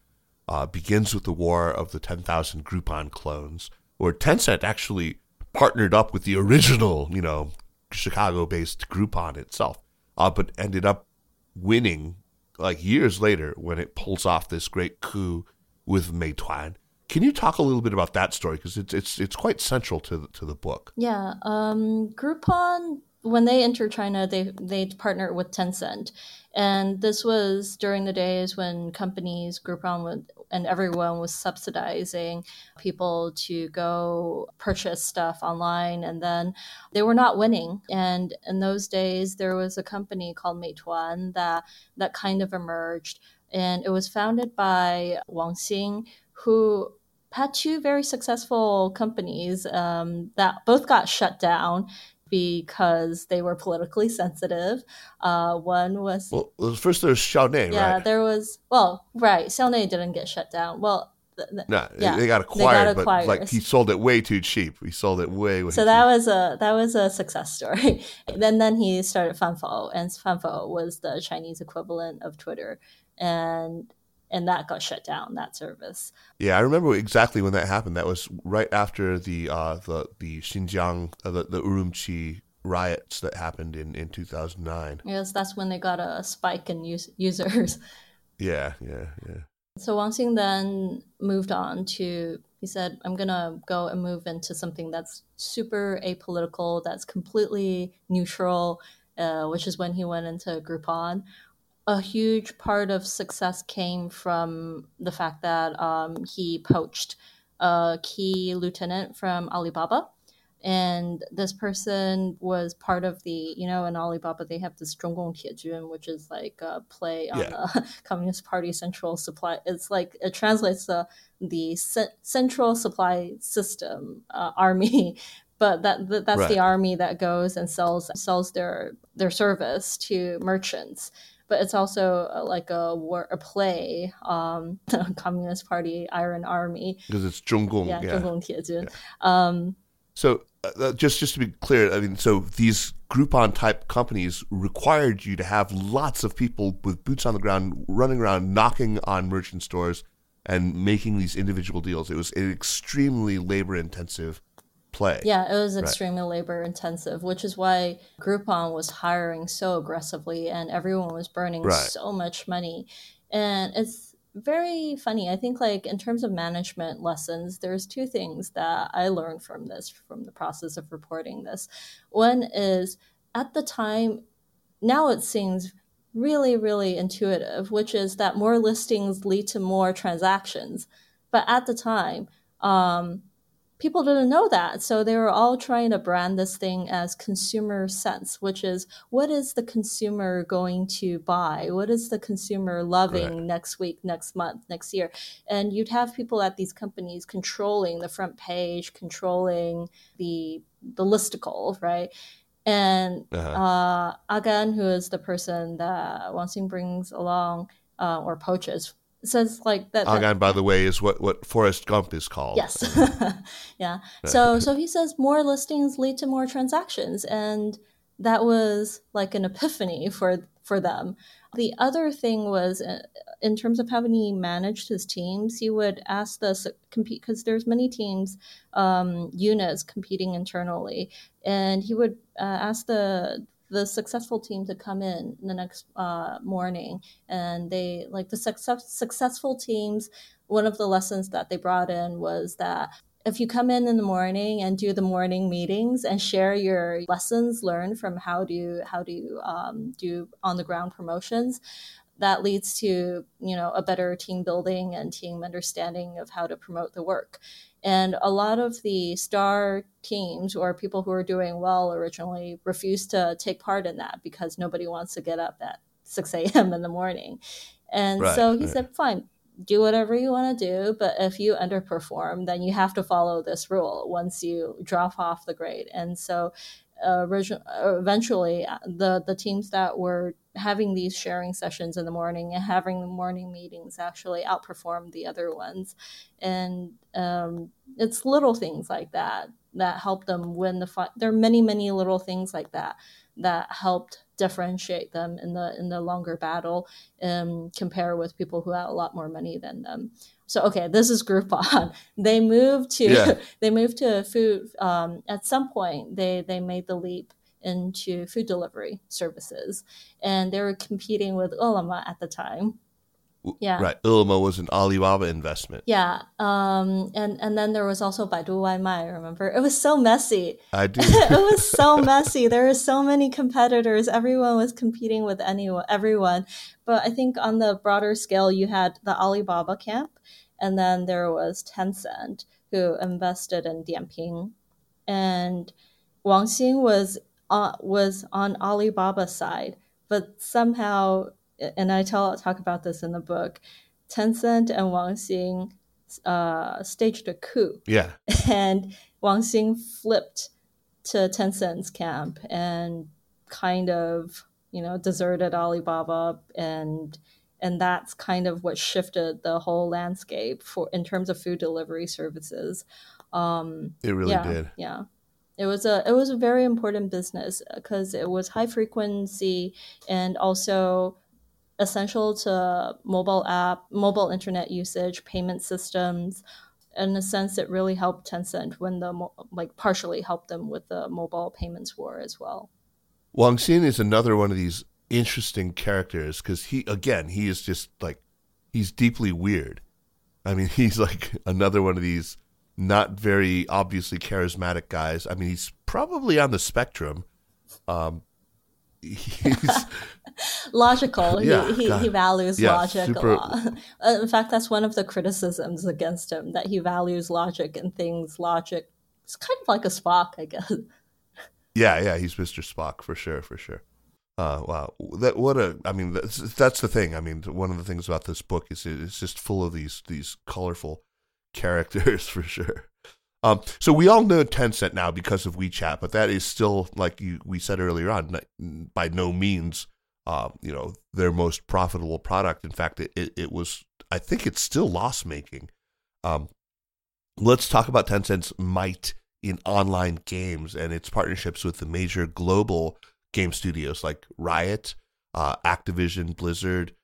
uh, begins with the war of the 10,000 Groupon clones, where Tencent actually partnered up with the original, you know, Chicago-based Groupon itself, uh, but ended up winning like years later when it pulls off this great coup with Meituan. Can you talk a little bit about that story because it's it's it's quite central to the, to the book? Yeah, um, Groupon when they entered China, they they partnered with Tencent, and this was during the days when companies, Groupon would, and everyone was subsidizing people to go purchase stuff online, and then they were not winning. And in those days, there was a company called Meituan that that kind of emerged, and it was founded by Wang Xing, who had two very successful companies um, that both got shut down because they were politically sensitive. Uh, one was well, first there's Xiaomi, yeah, right? Yeah, there was well, right. Xiaomi didn't get shut down. Well, th- th- no, yeah, they got acquired, they got but acquired. like he sold it way too cheap. He sold it way, way so cheap. that was a that was a success story. then then he started Fanfou, and Fanfou was the Chinese equivalent of Twitter, and and that got shut down that service. Yeah, I remember exactly when that happened. That was right after the uh, the the Xinjiang uh, the the Urumqi riots that happened in in 2009. Yes, that's when they got a spike in us- users. Yeah, yeah, yeah. So Wang Xing then moved on to he said, I'm gonna go and move into something that's super apolitical, that's completely neutral, uh, which is when he went into Groupon a huge part of success came from the fact that um, he poached a key lieutenant from Alibaba. And this person was part of the, you know, in Alibaba, they have this Zhonggong Tiejun, which is like a play on yeah. the Communist Party Central Supply. It's like, it translates the, the C- Central Supply System uh, Army. But that, that that's right. the army that goes and sells sells their their service to merchants, but it's also uh, like a war, a play, um, Communist Party Iron Army. Because it's Zhonggong, yeah, yeah. Zhonggong Tiejun. Yeah. Um, so uh, uh, just just to be clear, I mean, so these Groupon type companies required you to have lots of people with boots on the ground, running around, knocking on merchant stores, and making these individual deals. It was extremely labor intensive play. yeah, it was extremely labor intensive, which is why Groupon was hiring so aggressively and everyone was burning Right. so much money. And it's very funny. I think like in terms of management lessons, there's two things that I learned from this, from the process of reporting this. One is at the time, now it seems really, really intuitive, which is that more listings lead to more transactions. But at the time, um, people didn't know that. So they were all trying to brand this thing as consumer sense, which is what is the consumer going to buy? What is the consumer loving Right. next week, next month, next year? And you'd have people at these companies controlling the front page, controlling the the listicle, right? And Uh-huh. uh, Agan, who is the person that Wang Xing brings along uh, or poaches, says like that. that- Agan, by the way, is what, what Forrest Gump is called. Yes. yeah. So so he says more listings lead to more transactions and that was like an epiphany for for them. The other thing was uh, in terms of how he managed his teams, he would ask the compete because there's many teams um, units competing internally and he would uh, ask the the successful team to come in the next uh, morning. And they like the success, successful teams one of the lessons that they brought in was that if you come in in the morning and do the morning meetings and share your lessons learned from how to how to um, do on the ground promotions that leads to you know a better team building and team understanding of how to promote the work and a lot of the star teams or people who are doing well originally refuse to take part in that because nobody wants to get up at 6 a.m in the morning and Right, so he right. said fine do whatever you want to do but if you underperform then you have to follow this rule once you drop off the grade and so uh, eventually uh, the the teams that were having these sharing sessions in the morning and having the morning meetings actually outperformed the other ones and um, it's little things like that that help them win the fight there are many many little things like that that helped differentiate them in the in the longer battle and compare with people who had a lot more money than them. So okay, this is Groupon. They moved to yeah. they moved to food. Um, at some point, they they made the leap into food delivery services, and they were competing with Ele.me at the time. Yeah. Right. Ele.me was an Alibaba investment. Yeah. Um, and, and then there was also Baidu Waimai, remember? It was so messy. I do. it was so messy. There were so many competitors. Everyone was competing with anyone, everyone. But I think on the broader scale, you had the Alibaba camp, and then there was Tencent, who invested in Dianping. And Wang Xing was, uh, was on Alibaba's side, but somehow and I tell talk about this in the book. Tencent and Wang Xing uh, staged a coup. Yeah, and Wang Xing flipped to Tencent's camp and kind of you know deserted Alibaba and and that's kind of what shifted the whole landscape for in terms of food delivery services. Um, it really yeah, did. Yeah. It was a it was a very important business uh, because it was high frequency and also essential to mobile app, mobile internet usage, payment systems. In a sense, it really helped Tencent when the like partially helped them with the mobile payments war as well. Wang Xing is another one of these interesting characters because he again he is just like he's deeply weird. I mean, he's like another one of these not very obviously charismatic guys. I mean, he's probably on the spectrum. Um, he's logical. Yeah, he, he, he, values yeah, logic super... a lot. In fact, that's one of the criticisms against him that he values logic and things logic. It's kind of like a Spock, I guess. Yeah, yeah, he's Mr. Spock for sure, for sure. Uh, wow, that what a. I mean, that's, that's the thing. I mean, one of the things about this book is it's just full of these these colorful characters for sure. Um, so we all know Tencent now because of WeChat, but that is still, like you, we said earlier on, by no means, uh, you know, their most profitable product. In fact, it, it, it was, I think it's still loss making. Um, let's talk about Tencent's might in online games and its partnerships with the major global game studios like Riot, uh, Activision, Blizzard,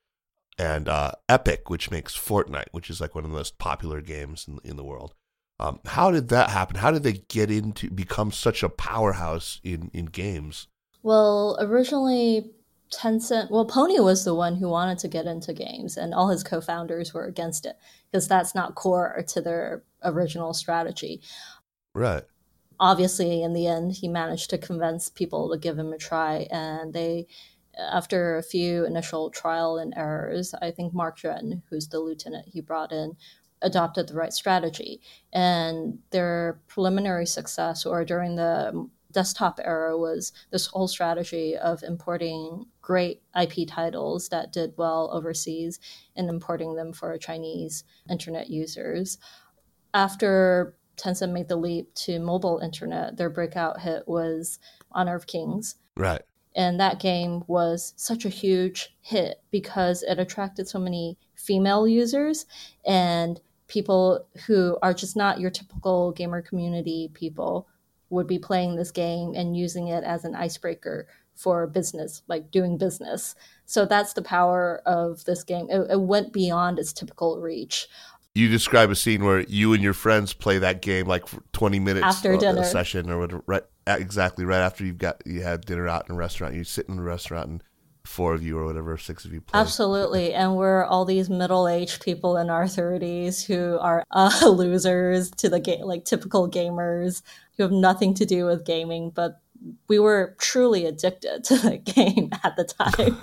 and uh, Epic, which makes Fortnite, which is like one of the most popular games in, in the world. Um, how did that happen? How did they get into become such a powerhouse in in games? Well, originally Tencent, well, Pony was the one who wanted to get into games, and all his co-founders were against it because that's not core to their original strategy. Right. Obviously, in the end, he managed to convince people to give him a try, and they, after a few initial trial and errors, I think Mark Ren, who's the lieutenant he brought in, adopted the right strategy. And their preliminary success, or during the desktop era, was this whole strategy of importing great IP titles that did well overseas and importing them for Chinese internet users. After Tencent made the leap to mobile internet, their breakout hit was Honor of Kings. Right. And that game was such a huge hit because it attracted so many female users and people who are just not your typical gamer community people would be playing this game and using it as an icebreaker for business, like doing business. So that's the power of this game. It, it, went beyond its typical reach. You describe a scene where you and your friends play that game like 20 minutes after dinner session or whatever, right exactly right after you've got you had dinner out in a restaurant. You sit in the restaurant and four of you or whatever, six of you play. Absolutely. And we're all these middle aged people in our 30s who are uh, losers to the game, like typical gamers who have nothing to do with gaming, but we were truly addicted to the game at the time.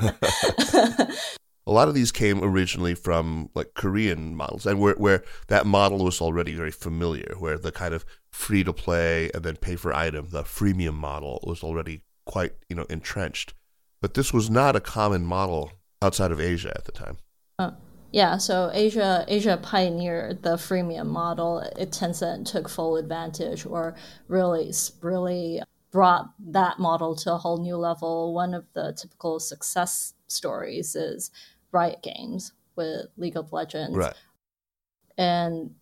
a lot of these came originally from like Korean models, and where where that model was already very familiar, where the kind of free to play and then pay for item, the freemium model was already quite you know entrenched. But this was not a common model outside of Asia at the time. Uh, yeah, so Asia Asia pioneered the freemium model. It Tencent took full advantage, or really really brought that model to a whole new level. One of the typical success stories is Riot Games with League of Legends. Right. And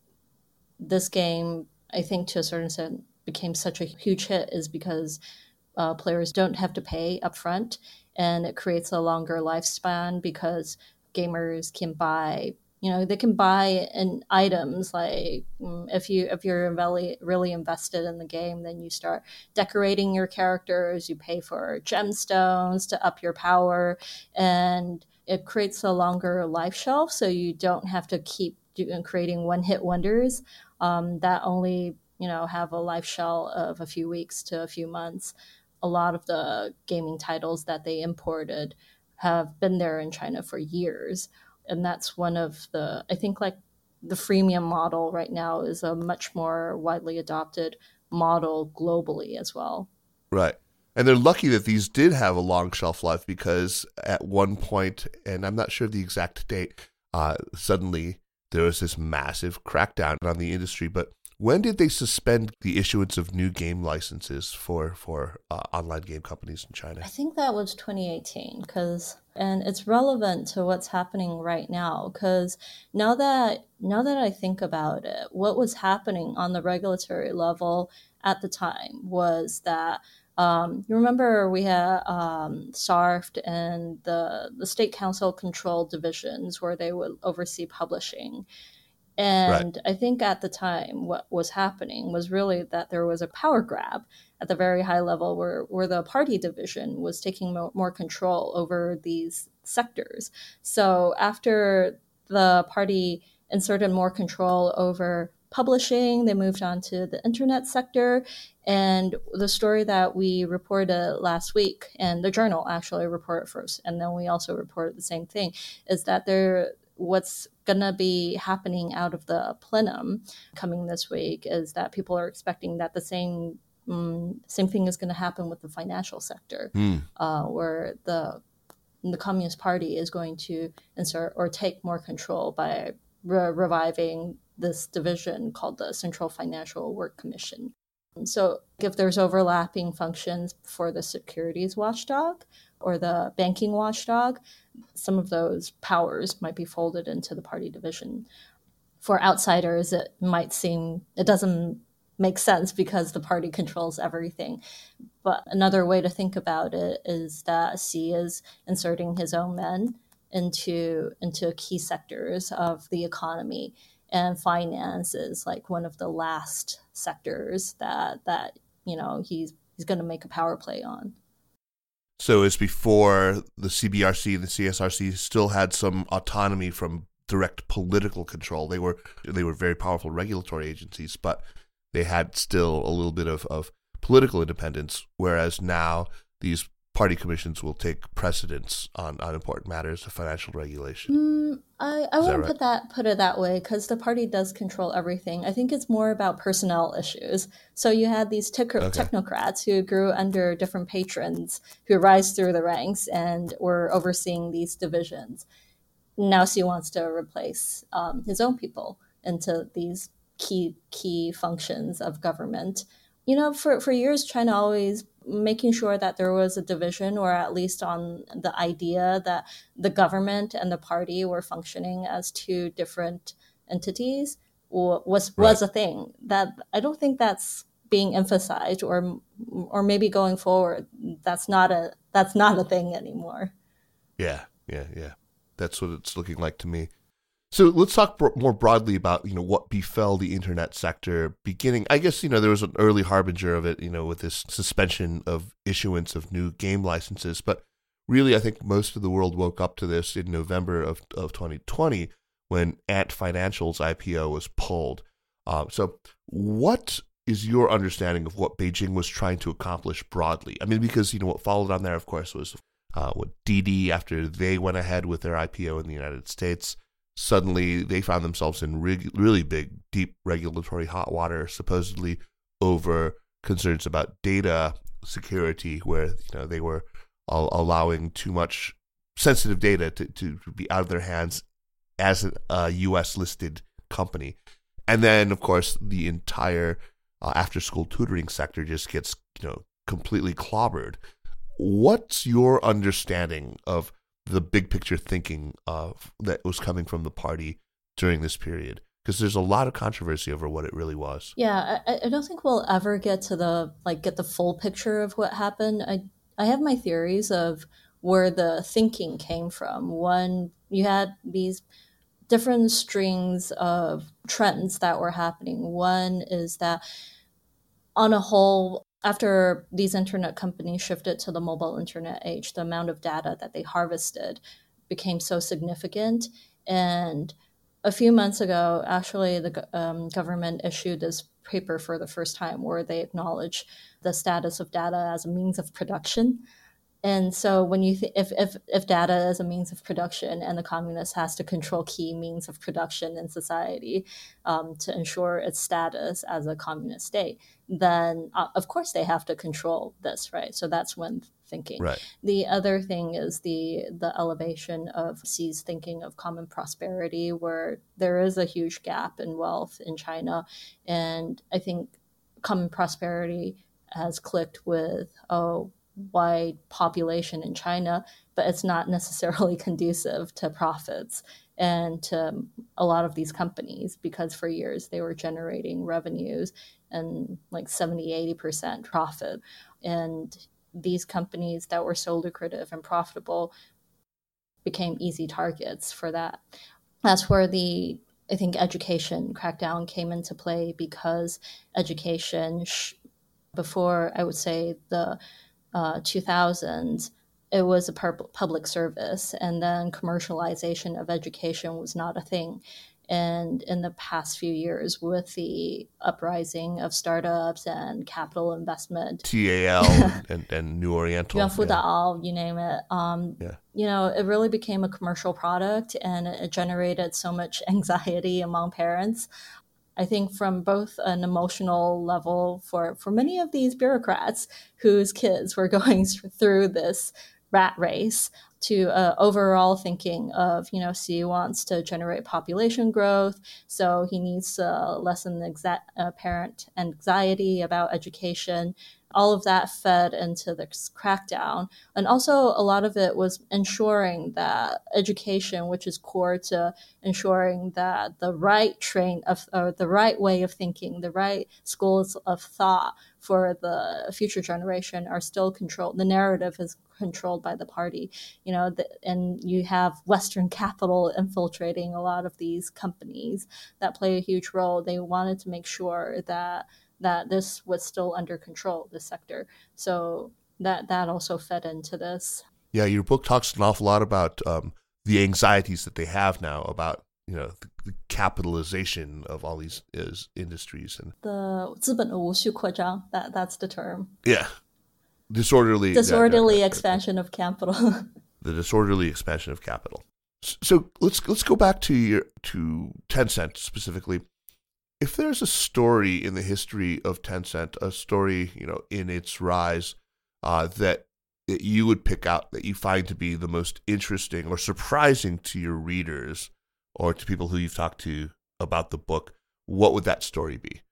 this game, I think to a certain extent, became such a huge hit is because uh, players don't have to pay upfront and it creates a longer lifespan because gamers can buy you know they can buy in items like mm, if you if you're really really invested in the game then you start decorating your characters you pay for gemstones to up your power and it creates a longer life shelf so you don't have to keep doing, creating one hit wonders um, that only you know have a life shelf of a few weeks to a few months. A lot of the gaming titles that they imported have been there in china for years. And that's one of the i think like the freemium model right now is a much more widely adopted model globally as well. Right. And they're lucky that these did have a long shelf life because at one point and i'm not sure the exact date uh, suddenly there was this massive crackdown on the industry but when did they suspend the issuance of new game licenses for for uh, online game companies in China? I think that was 2018 because and it's relevant to what's happening right now because now that now that I think about it, what was happening on the regulatory level at the time was that um, you remember we had um, SARFT and the the state council controlled divisions where they would oversee publishing. And right. I think at the time, what was happening was really that there was a power grab at the very high level where, where the party division was taking more, more control over these sectors. So after the party inserted more control over publishing, they moved on to the internet sector. And the story that we reported last week, and the journal actually reported first, and then we also reported the same thing, is that there what's going to be happening out of the plenum coming this week is that people are expecting that the same um, same thing is going to happen with the financial sector, mm. uh, where the the Communist Party is going to insert or take more control by re- reviving this division called the Central Financial Work Commission. So, if there's overlapping functions for the securities watchdog or the banking watchdog, some of those powers might be folded into the party division. For outsiders, it might seem it doesn't make sense because the party controls everything. But another way to think about it is that Xi is inserting his own men into into key sectors of the economy and finance is like one of the last sectors that that you know he's he's going to make a power play on. So it's before the CBRC and the CSRC still had some autonomy from direct political control. They were they were very powerful regulatory agencies, but they had still a little bit of, of political independence. Whereas now these party commissions will take precedence on, on important matters of financial regulation. Mm, I, I wouldn't right? put that put it that way because the party does control everything. I think it's more about personnel issues. So you had these te- okay. technocrats who grew under different patrons who rise through the ranks and were overseeing these divisions. Now Xi wants to replace um, his own people into these key key functions of government. You know, for, for years, China always making sure that there was a division or at least on the idea that the government and the party were functioning as two different entities was right. was a thing that I don't think that's being emphasized or or maybe going forward that's not a that's not a thing anymore. Yeah, yeah, yeah. That's what it's looking like to me. So let's talk more broadly about you know what befell the internet sector beginning. I guess you know there was an early harbinger of it, you know, with this suspension of issuance of new game licenses. But really, I think most of the world woke up to this in November of of 2020 when Ant Financial's IPO was pulled. Uh, so, what is your understanding of what Beijing was trying to accomplish broadly? I mean, because you know what followed on there, of course, was uh, what Didi after they went ahead with their IPO in the United States suddenly they found themselves in re- really big, deep regulatory hot water, supposedly over concerns about data security, where you know they were allowing too much sensitive data to, to be out of their hands as a U.S. listed company, and then of course the entire uh, after school tutoring sector just gets you know completely clobbered. What's your understanding of the big picture thinking of that was coming from the party during this period because there's a lot of controversy over what it really was. Yeah, I, I, don't think we'll ever get to the like get the full picture of what happened. I I have my theories of where the thinking came from. One, you had these different strings of trends that were happening. One is that, on a whole, after these internet companies shifted to the mobile internet age, the amount of data that they harvested became so significant. And a few months ago, actually, the um, government issued this paper for the first time where they acknowledge the status of data as a means of production. And so when you th- if, if if data is a means of production and the communist has to control key means of production in society um, to ensure its status as a communist state, then uh, of course they have to control this, right? So that's when thinking. Right. The other thing is the the elevation of Xi's thinking of common prosperity, where there is a huge gap in wealth in China, and I think common prosperity has clicked with a wide population in China, but it's not necessarily conducive to profits and to a lot of these companies because for years they were generating revenues and like 70 80% profit and these companies that were so lucrative and profitable became easy targets for that that's where the i think education crackdown came into play because education sh- before i would say the uh, 2000s, it was a public service, and then commercialization of education was not a thing. And in the past few years, with the uprising of startups and capital investment, TAL and, and New Oriental, yeah. you name it, um, yeah. you know, it really became a commercial product, and it generated so much anxiety among parents. I think from both an emotional level for, for many of these bureaucrats whose kids were going through this rat race to uh, overall thinking of, you know, Xi wants to generate population growth, so he needs to lessen the exa- uh, parent anxiety about education all of that fed into this crackdown. And also, a lot of it was ensuring that education, which is core to ensuring that the right train of, or the right way of thinking, the right schools of thought for the future generation are still controlled. The narrative is controlled by the party, you know, the, and you have Western capital infiltrating a lot of these companies that play a huge role. They wanted to make sure that that this was still under control, the sector. So that that also fed into this. Yeah, your book talks an awful lot about um, the anxieties that they have now about you know the, the capitalization of all these is industries and the 资本的无序扩张 that that's the term. Yeah, disorderly disorderly yeah, expansion of capital. the disorderly expansion of capital. So let's let's go back to your to Tencent specifically if there's a story in the history of Tencent, a story you know in its rise uh, that that you would pick out that you find to be the most interesting or surprising to your readers or to people who you've talked to about the book, what would that story be?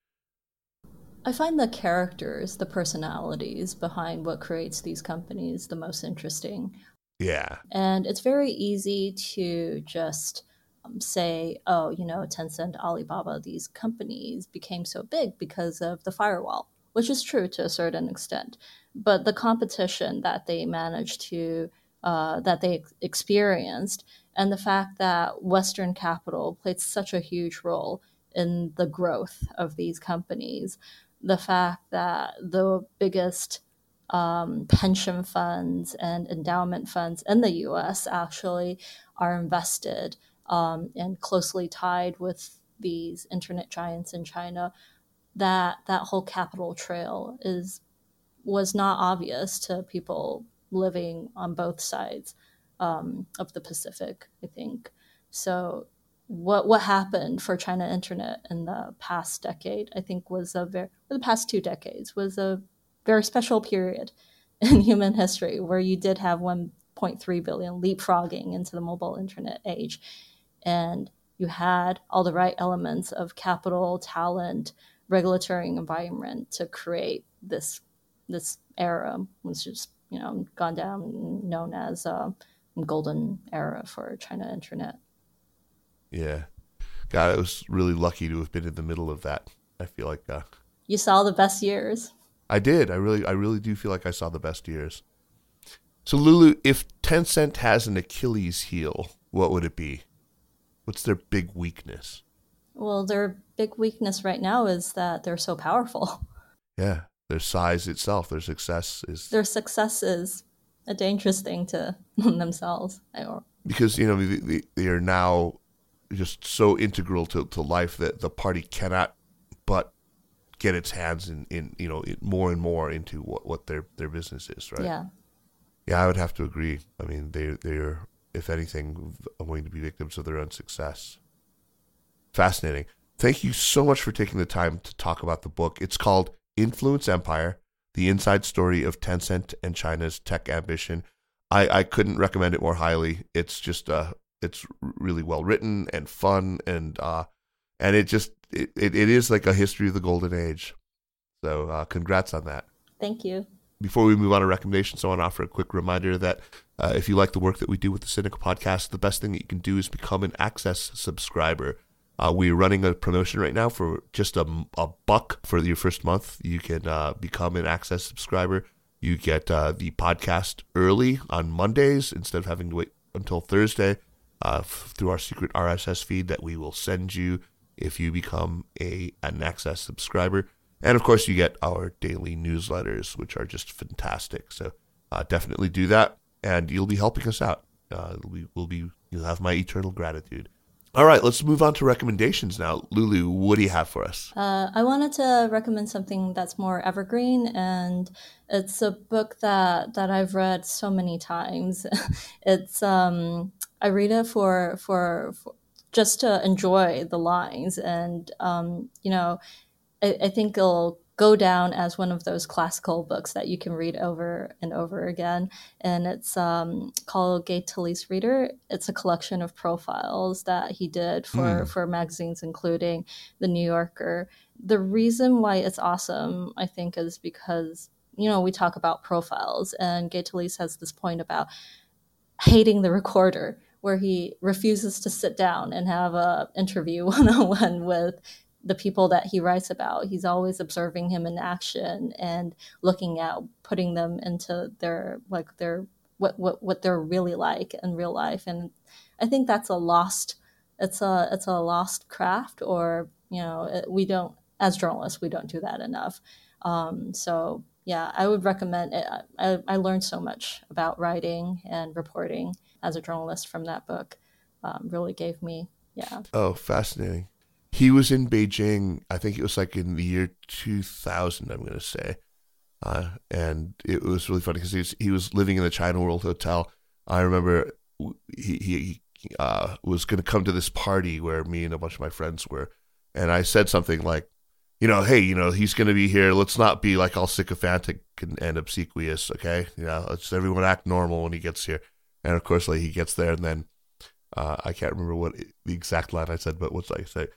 I find the characters, the personalities behind what creates these companies the most interesting. Yeah. And it's very easy to just um, say, oh, you know, Tencent, Alibaba, these companies became so big because of the firewall, which is true to a certain extent. But the competition that they managed to, uh, that they experienced, and the fact that Western capital played such a huge role in the growth of these companies, the fact that the biggest um, pension funds and endowment funds in the US actually are invested um, and closely tied with these internet giants in China, that that whole capital trail is was not obvious to people living on both sides um, of the Pacific. I think so. What what happened for China Internet in the past decade? I think was a very the past two decades was a very special period in human history where you did have 1.3 billion leapfrogging into the mobile internet age and you had all the right elements of capital, talent, regulatory environment to create this this era, which is you know gone down known as a golden era for China internet. Yeah, God, I was really lucky to have been in the middle of that. I feel like uh, you saw the best years. I did. I really, I really do feel like I saw the best years. So, Lulu, if Tencent has an Achilles heel, what would it be? What's their big weakness? Well, their big weakness right now is that they're so powerful. Yeah, their size itself, their success is their success is a dangerous thing to themselves. Because you know they, they are now just so integral to, to life that the party cannot but get its hands in, in you know more and more into what, what their their business is, right? Yeah. Yeah, I would have to agree. I mean, they they're if anything going to be victims of their own success. Fascinating. Thank you so much for taking the time to talk about the book. It's called Influence Empire: The Inside Story of Tencent and China's Tech Ambition. I, I couldn't recommend it more highly. It's just uh it's really well written and fun and uh and it just it, it, it is like a history of the golden age. So uh, congrats on that. Thank you. Before we move on to recommendations, I want to offer a quick reminder that uh, if you like the work that we do with the Sinica podcast, the best thing that you can do is become an Access subscriber. Uh, we're running a promotion right now for just a, a buck for your first month. You can uh, become an Access subscriber. You get uh, the podcast early on Mondays instead of having to wait until Thursday uh, f- through our secret RSS feed that we will send you if you become a an Access subscriber. And of course, you get our daily newsletters, which are just fantastic. So uh, definitely do that, and you'll be helping us out. Uh, we will be you'll have my eternal gratitude. All right, let's move on to recommendations now. Lulu, what do you have for us? Uh, I wanted to recommend something that's more evergreen, and it's a book that that I've read so many times. it's um, I read it for, for, for just to enjoy the lines, and um, you know, I, I think it'll go down as one of those classical books that you can read over and over again. And it's um, called Gay Talese Reader. It's a collection of profiles that he did for, mm. for magazines, including The New Yorker. The reason why it's awesome, I think, is because, you know, we talk about profiles, and Gay Talese has this point about hating the recorder where he refuses to sit down and have a interview one-on-one with the people that he writes about. He's always observing him in action and looking at putting them into their like their what what what they're really like in real life. And I think that's a lost it's a it's a lost craft or you know we don't as journalists we don't do that enough. Um, so yeah, I would recommend it. I, I learned so much about writing and reporting as a journalist from that book. Um, really gave me yeah. Oh, fascinating he was in Beijing. I think it was like in the year 2000. I'm going to say, uh, and it was really funny because he was, he was living in the China World Hotel. I remember he he uh, was going to come to this party where me and a bunch of my friends were, and I said something like, you know, hey, you know, he's going to be here. Let's not be like all sycophantic and, and obsequious, okay? You know, let's everyone act normal when he gets here. And of course, like he gets there, and then uh, I can't remember what the exact line I said, but what's I say?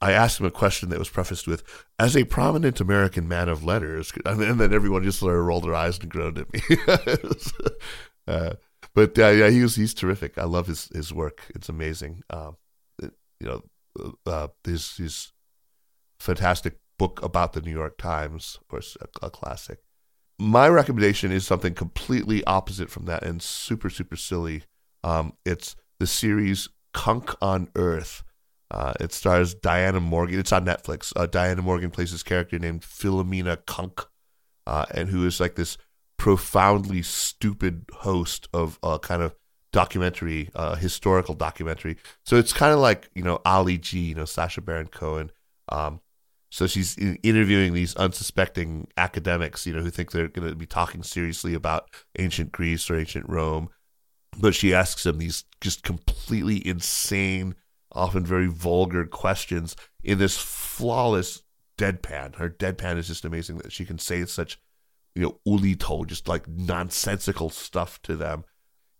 I asked him a question that was prefaced with, "As a prominent American man of letters," and then everyone just sort of rolled their eyes and groaned at me. uh, but uh, yeah, he was he's terrific. I love his his work. It's amazing. Um, it, you know, uh, his his fantastic book about the New York Times, of course, a, a classic. My recommendation is something completely opposite from that and super super silly. Um, it's the series Cunk on Earth uh, it stars Diana Morgan. It's on Netflix. Uh, Diana Morgan plays this character named Philomena Cunk, uh, and who is like this profoundly stupid host of a kind of documentary, uh, historical documentary. So it's kind of like you know Ali G, you know Sacha Baron Cohen. Um, so she's interviewing these unsuspecting academics, you know, who think they're going to be talking seriously about ancient Greece or ancient Rome, but she asks them these just completely insane often very vulgar questions in this flawless deadpan. Her deadpan is just amazing that she can say such, you know, ulito, just like nonsensical stuff to them.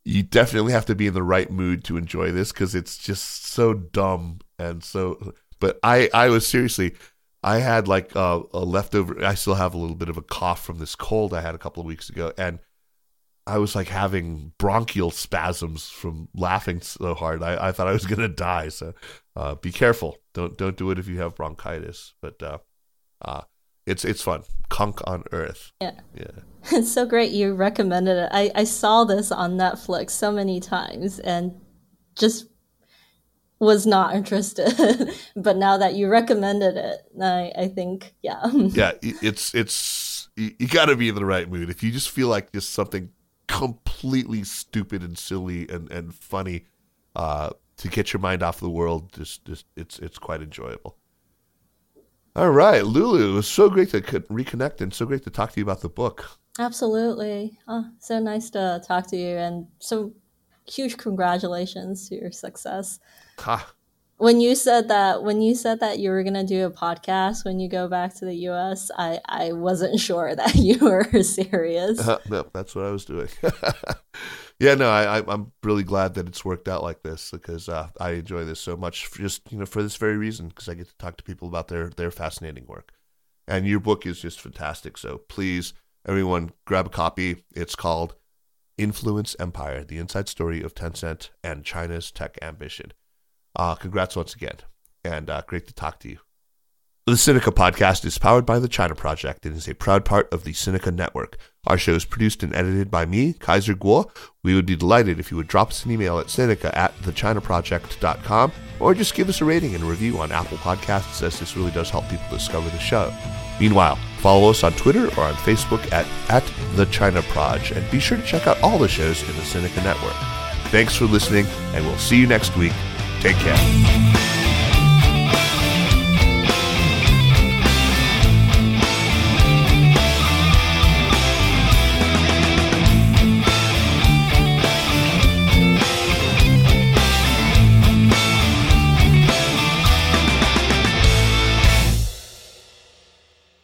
You definitely have to be in the right mood to enjoy this because it's just so dumb and so. But I, I was seriously, I had like a, a leftover. I still have a little bit of a cough from this cold I had a couple of weeks ago, and I was like having bronchial spasms from laughing so hard. I, I thought I was gonna die. So uh, be careful. Don't don't do it if you have bronchitis. But uh, uh, it's it's fun. Cunk on Earth. Yeah. Yeah. It's so great you recommended it. I, I saw this on Netflix so many times and just was not interested. but now that you recommended it, I, I think, yeah. yeah, it's, it's, you, you got to be in the right mood. If you just feel like just something completely stupid and silly and, and funny, uh, to get your mind off the world, just, just it's, it's quite enjoyable. All right, Lulu, it was so great to reconnect and so great to talk to you about the book. Absolutely. Oh, so nice to talk to you and so huge congratulations to your success. Ha. When you said that when you said that you were gonna do a podcast when you go back to the US, I, I wasn't sure that you were serious. Uh, no, that's what I was doing. yeah, no, I, I'm really glad that it's worked out like this because uh, I enjoy this so much. Just you know, for this very reason, because I get to talk to people about their their fascinating work, and your book is just fantastic. So please, everyone, grab a copy. It's called Influence Empire: The Inside Story of Tencent and China's Tech Ambition. Uh, congrats once again, and uh, great to talk to you. The Sinica podcast is powered by the China Project and is a proud part of the Sinica Network. Our show is produced and edited by me, Kaiser Kuo. We would be delighted if you would drop us an email at Sinica at thechinaproject.com or just give us a rating and review on Apple Podcasts as this really does help people discover the show. Meanwhile, follow us on Twitter or on Facebook at, at The China Proj and be sure to check out all the shows in the Sinica Network. Thanks for listening and we'll see you next week Take care.